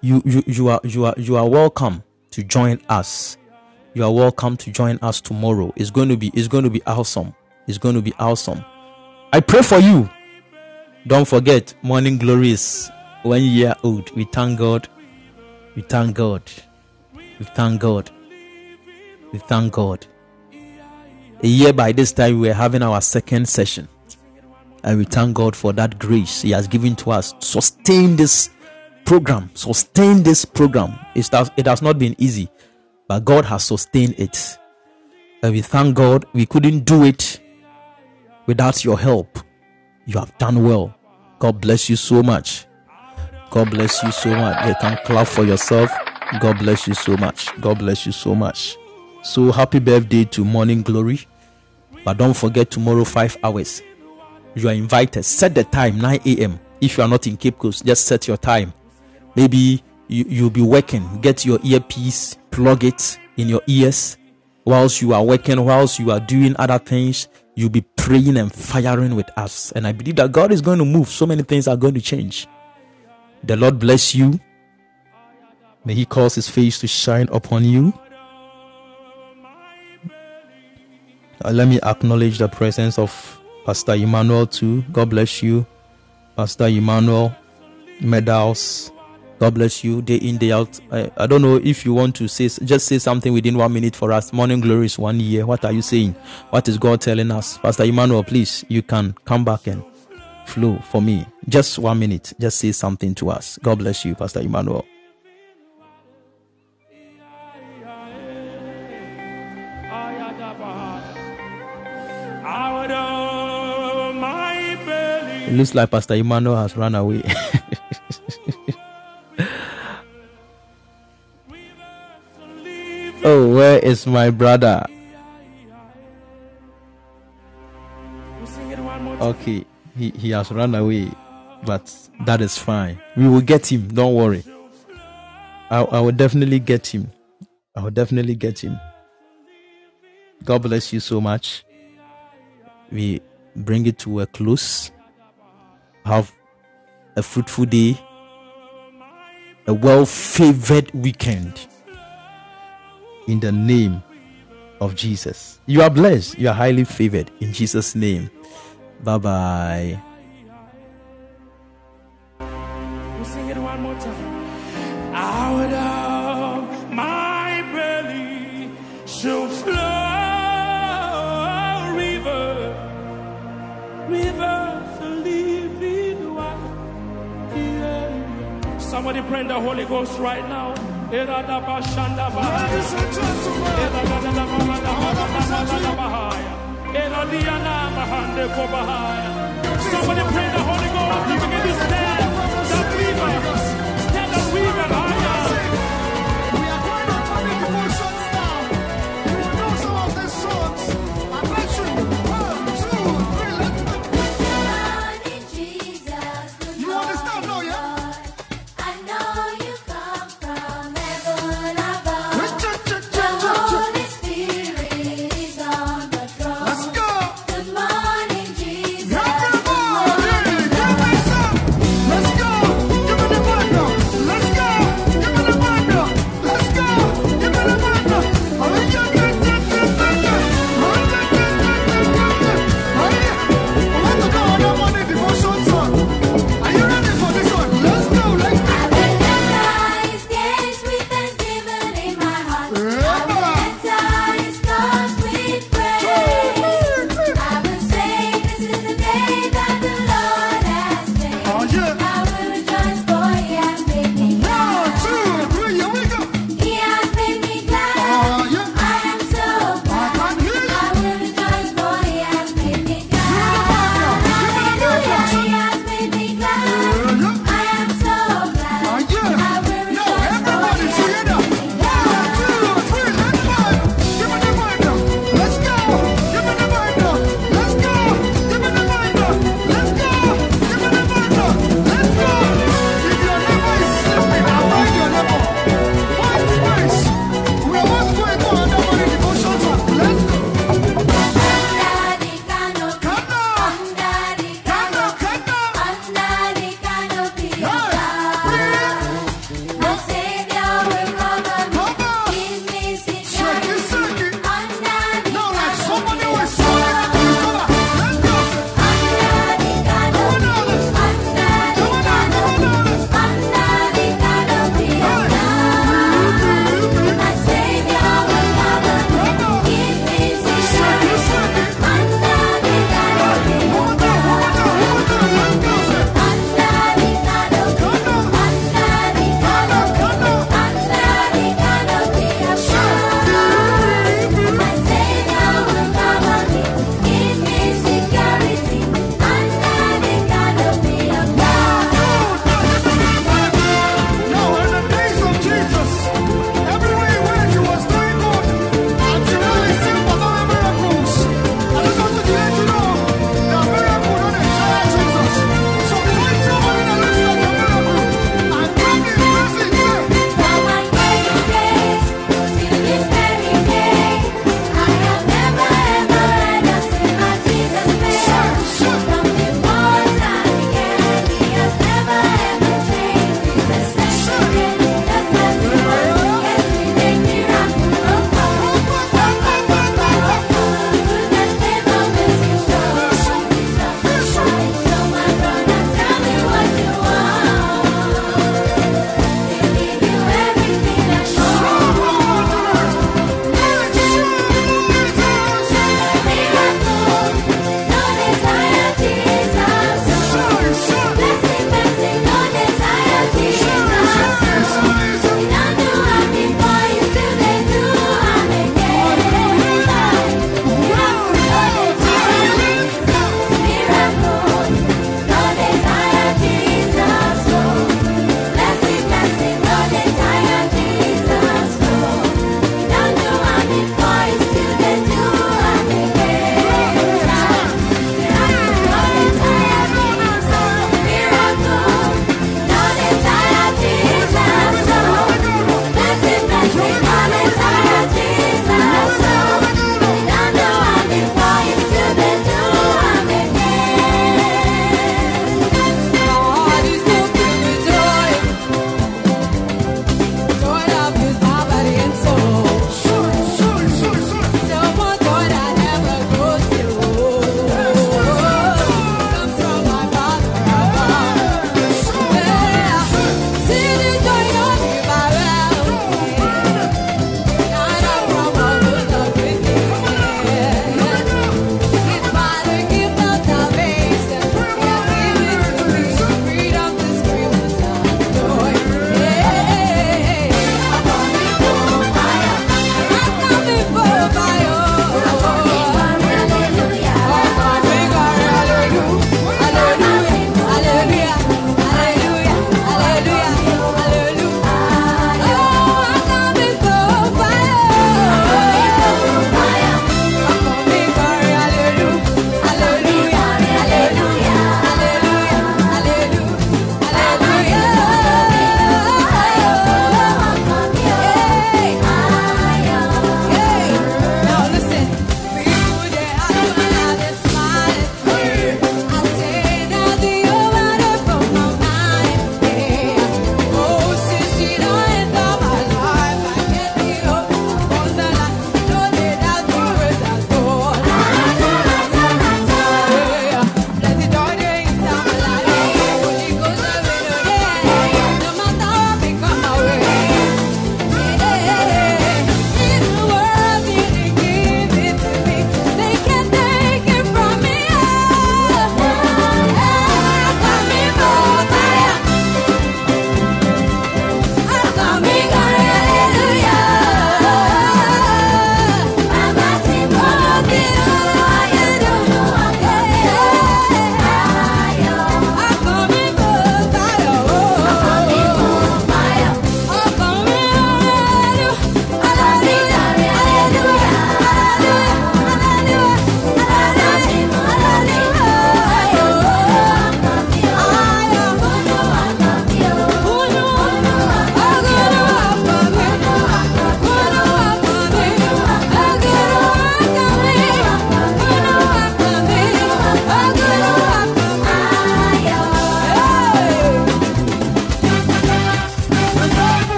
you you, you are you are you are welcome to join us you are welcome to join us tomorrow. It's going to be it's going to be awesome. It's going to be awesome. I pray for you. Don't forget morning glory is one year old we thank god. We thank god. We thank god. We thank god. A year by this time we are having our second session. And we thank god for that grace he has given to us. Sustain this program. Sustain this program. It has, it has not been easy but god has sustained it. And we thank god we couldn't do it without your help. You have done well. God bless you so much. God bless you so much. You can clap for yourself. God bless you so much. God bless you so much. So happy birthday to morning glory. But don't forget tomorrow five hours. You are invited. Set the time 9 a.m if you are not in cape coast just set your time. Maybe you, you'll be working. Get your earpiece plug it in your ears. Whilst you are working whilst you are doing other things you'll be praying and firing with us. And i believe that god is going to move. So many things are going to change. The lord bless you. May he cause his face to shine upon you. Uh, let me acknowledge the presence of pastor emmanuel too. God bless you. Pastor emmanuel medals God bless you day in, day out. I, I don't know if you want to say, just say something within one minute for us. Morning glory is one year. What are you saying? What is God telling us? Pastor Emmanuel, please, you can come back and flow for me. Just one minute. Just say something to us. God bless you, Pastor Emmanuel. It looks like Pastor Emmanuel has run away. Oh, where is my brother? Okay, he, he has run away, but that is fine. We will get him, don't worry. I, I will definitely get him. I will definitely get him. God bless you so much. We bring it to a close. Have a fruitful day, a well favored weekend in the name of Jesus. You are blessed. You are highly favored in Jesus' name. Bye bye. Out of my belly shall flow river, rivers of living. Somebody pray in the Holy Ghost right now. Ladies and gentlemen, I want to present to you. Somebody pray the Holy Ghost. to begin this stand.